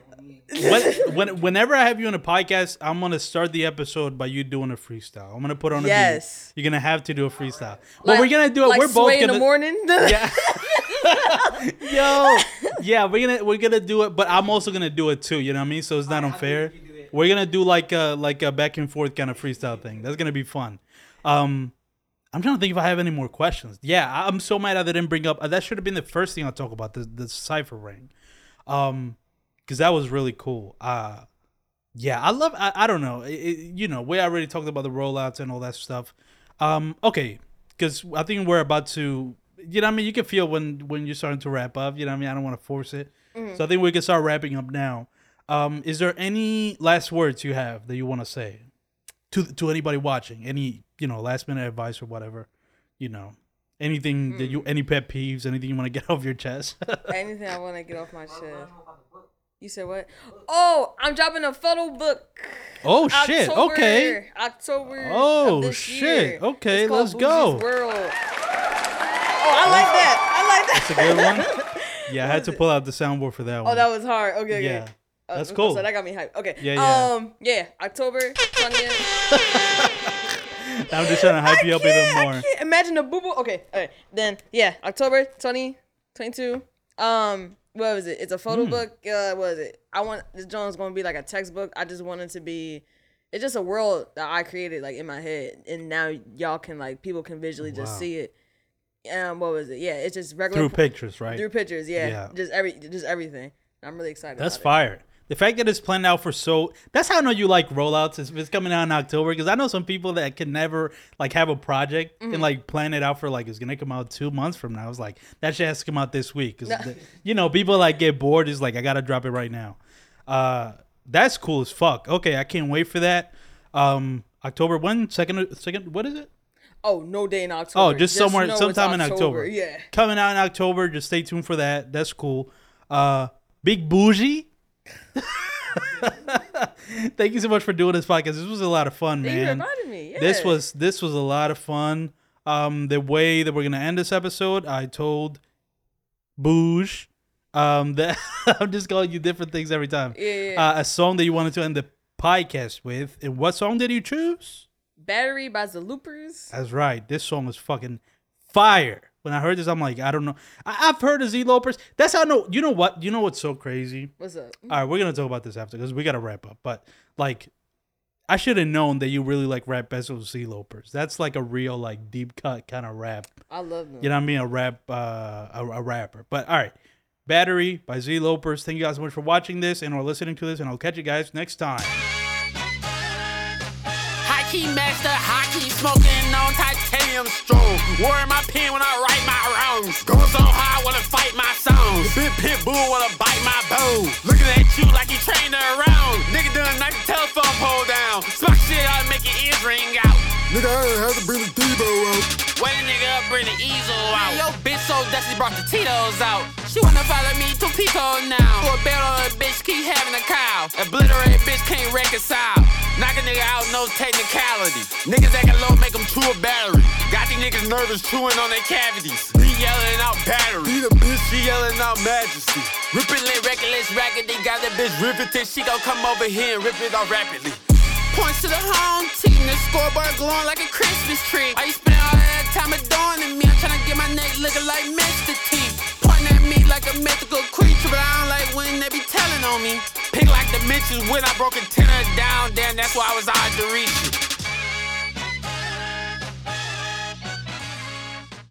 A: when, when, whenever I have you on a podcast, I'm gonna start the episode by you doing a freestyle. I'm gonna put on a
B: Yes.
A: beat. You're gonna have to do a freestyle. but
B: Like-
A: we're gonna do it.
B: Like
A: we're both
B: Sway
A: gonna.
B: in the morning.
A: Yeah. Yo, yeah, we're gonna we're gonna do it, but I'm also gonna do it too. You know what I mean? So it's not unfair. We're gonna do like a like a back and forth kind of freestyle thing. That's gonna be fun. Um, I'm trying to think if I have any more questions. Yeah, I'm so mad I didn't bring up. That should have been the first thing I talk about the the cipher ring, um, because that was really cool. Uh, yeah, I love. I, I don't know. It, you know, we already talked about the rollouts and all that stuff. Um, okay, because I think we're about to. You know, what I mean, you can feel when when you're starting to wrap up. You know, what I mean, I don't want to force it. So I think we can start wrapping up now. Um, is there any last words you have that you want to say to to anybody watching? Any you know last minute advice or whatever? You know, anything that you any pet peeves, anything you want to get off your chest?
B: Anything I want to get off my chest. You said what? Oh, I'm dropping a photo book.
A: oh shit! Okay.
B: October.
A: Oh,
B: of this
A: shit.
B: year.
A: Okay,
B: It's
A: let's go.
B: World. Oh, I like that. I like that.
A: That's a good one. Yeah, I had to pull out the soundboard for that one.
B: Oh, that was hard. Okay, okay.
A: yeah.
B: Uh,
A: That's cool.
B: So that got me hyped. Okay.
A: Yeah, yeah.
B: Um, yeah, October 20th.
A: I'm just trying to hype you up even
B: I
A: more.
B: can't imagine the boo boo. Okay, okay. Then yeah, October 2022. Um, what was it? It's a photo
A: Hmm.
B: book. Uh, what was it? I want this joint's gonna be like a textbook. I just wanted to be. It's just a world that I created like in my head, and now y'all can like people can visually just
A: Wow.
B: see it. Um, what was it? Yeah, it's just regular
A: Through pictures, right?
B: through pictures. Yeah,
A: Yeah.
B: just every just everything. I'm really excited.
A: That's
B: about
A: fire. The fact that it's planned out for so that's how I know you like rollouts. Is it's coming out in October because I know some people that can never like have a project
B: Mm-hmm.
A: and like plan it out for like it's gonna come out two months from now. It's like that shit has to come out this week because you know people like get bored. Is like I gotta drop it right now. Uh, that's cool as fuck. Okay, I can't wait for that. Um, October when second second what is it?
B: Oh, no day in October.
A: Oh, just, somewhere,
B: know it's
A: sometime in October.
B: Yeah.
A: coming out in October. Just stay tuned for that. That's cool. Uh, Big Boujee. Thank you so much for doing this podcast. This was a lot of fun,
B: Thank you
A: man.
B: me. Yeah.
A: This was this was a lot of fun. Um, the way that we're gonna end this episode, I told Bouj um, that I'm just calling you different things every time.
B: Yeah, yeah.
A: Uh, a song that you wanted to end the podcast with, and what song did you choose?
B: Battery by ZelooperZ.
A: That's right. This song is fucking fire. When I heard this, I'm like, I don't know. I- I've heard of ZelooperZ. That's how I know. You know what? You know what's so crazy?
B: What's up?
A: All right, we're gonna talk about this after because we gotta wrap up. But like, I should have known that you really like rap best with ZelooperZ. That's like a real like deep cut kind of rap.
B: I love them.
A: You know what I mean? A rap, uh, a, a rapper. But all right, Battery by ZelooperZ. Thank you guys so much for watching this and or listening to this, and I'll catch you guys next time.
E: High key master, high key smoking on titanium strong. Wearing my pen when I write my wrongs. Going so high, wanna fight my songs. Big pit bull wanna bite my bone. Looking at you like you trained around. Nigga done knock the telephone pole down. Spark shit out, make your ears ring out.
F: Nigga, I ain't have to bring the Debo out.
E: Wait a nigga up, bring the easel out. Yo, bitch so dusty, brought the Tito's out. She wanna follow me to Pico now. For a bet a bitch, keep having a cow. Obliterate bitch, can't reconcile. Knock a nigga out, no technicality. Niggas that acting low, make them chew a battery. Got these niggas nervous, chewing on their cavities. He yelling out battery.
F: Beat a bitch.
E: She yelling out majesty. Rippin' lit, reckless, raggedy. Got that bitch riveted. She gon' come over here and rip it off rapidly. Points to the home team, the scoreboard glowing like a Christmas tree. Why you spending all that time adoring me? I'm tryna get my neck looking like me a mythical creature, but I don't like when they be telling on me. Pick like dimensions when I broke antenna down, damn, that's why I was hard to reach you.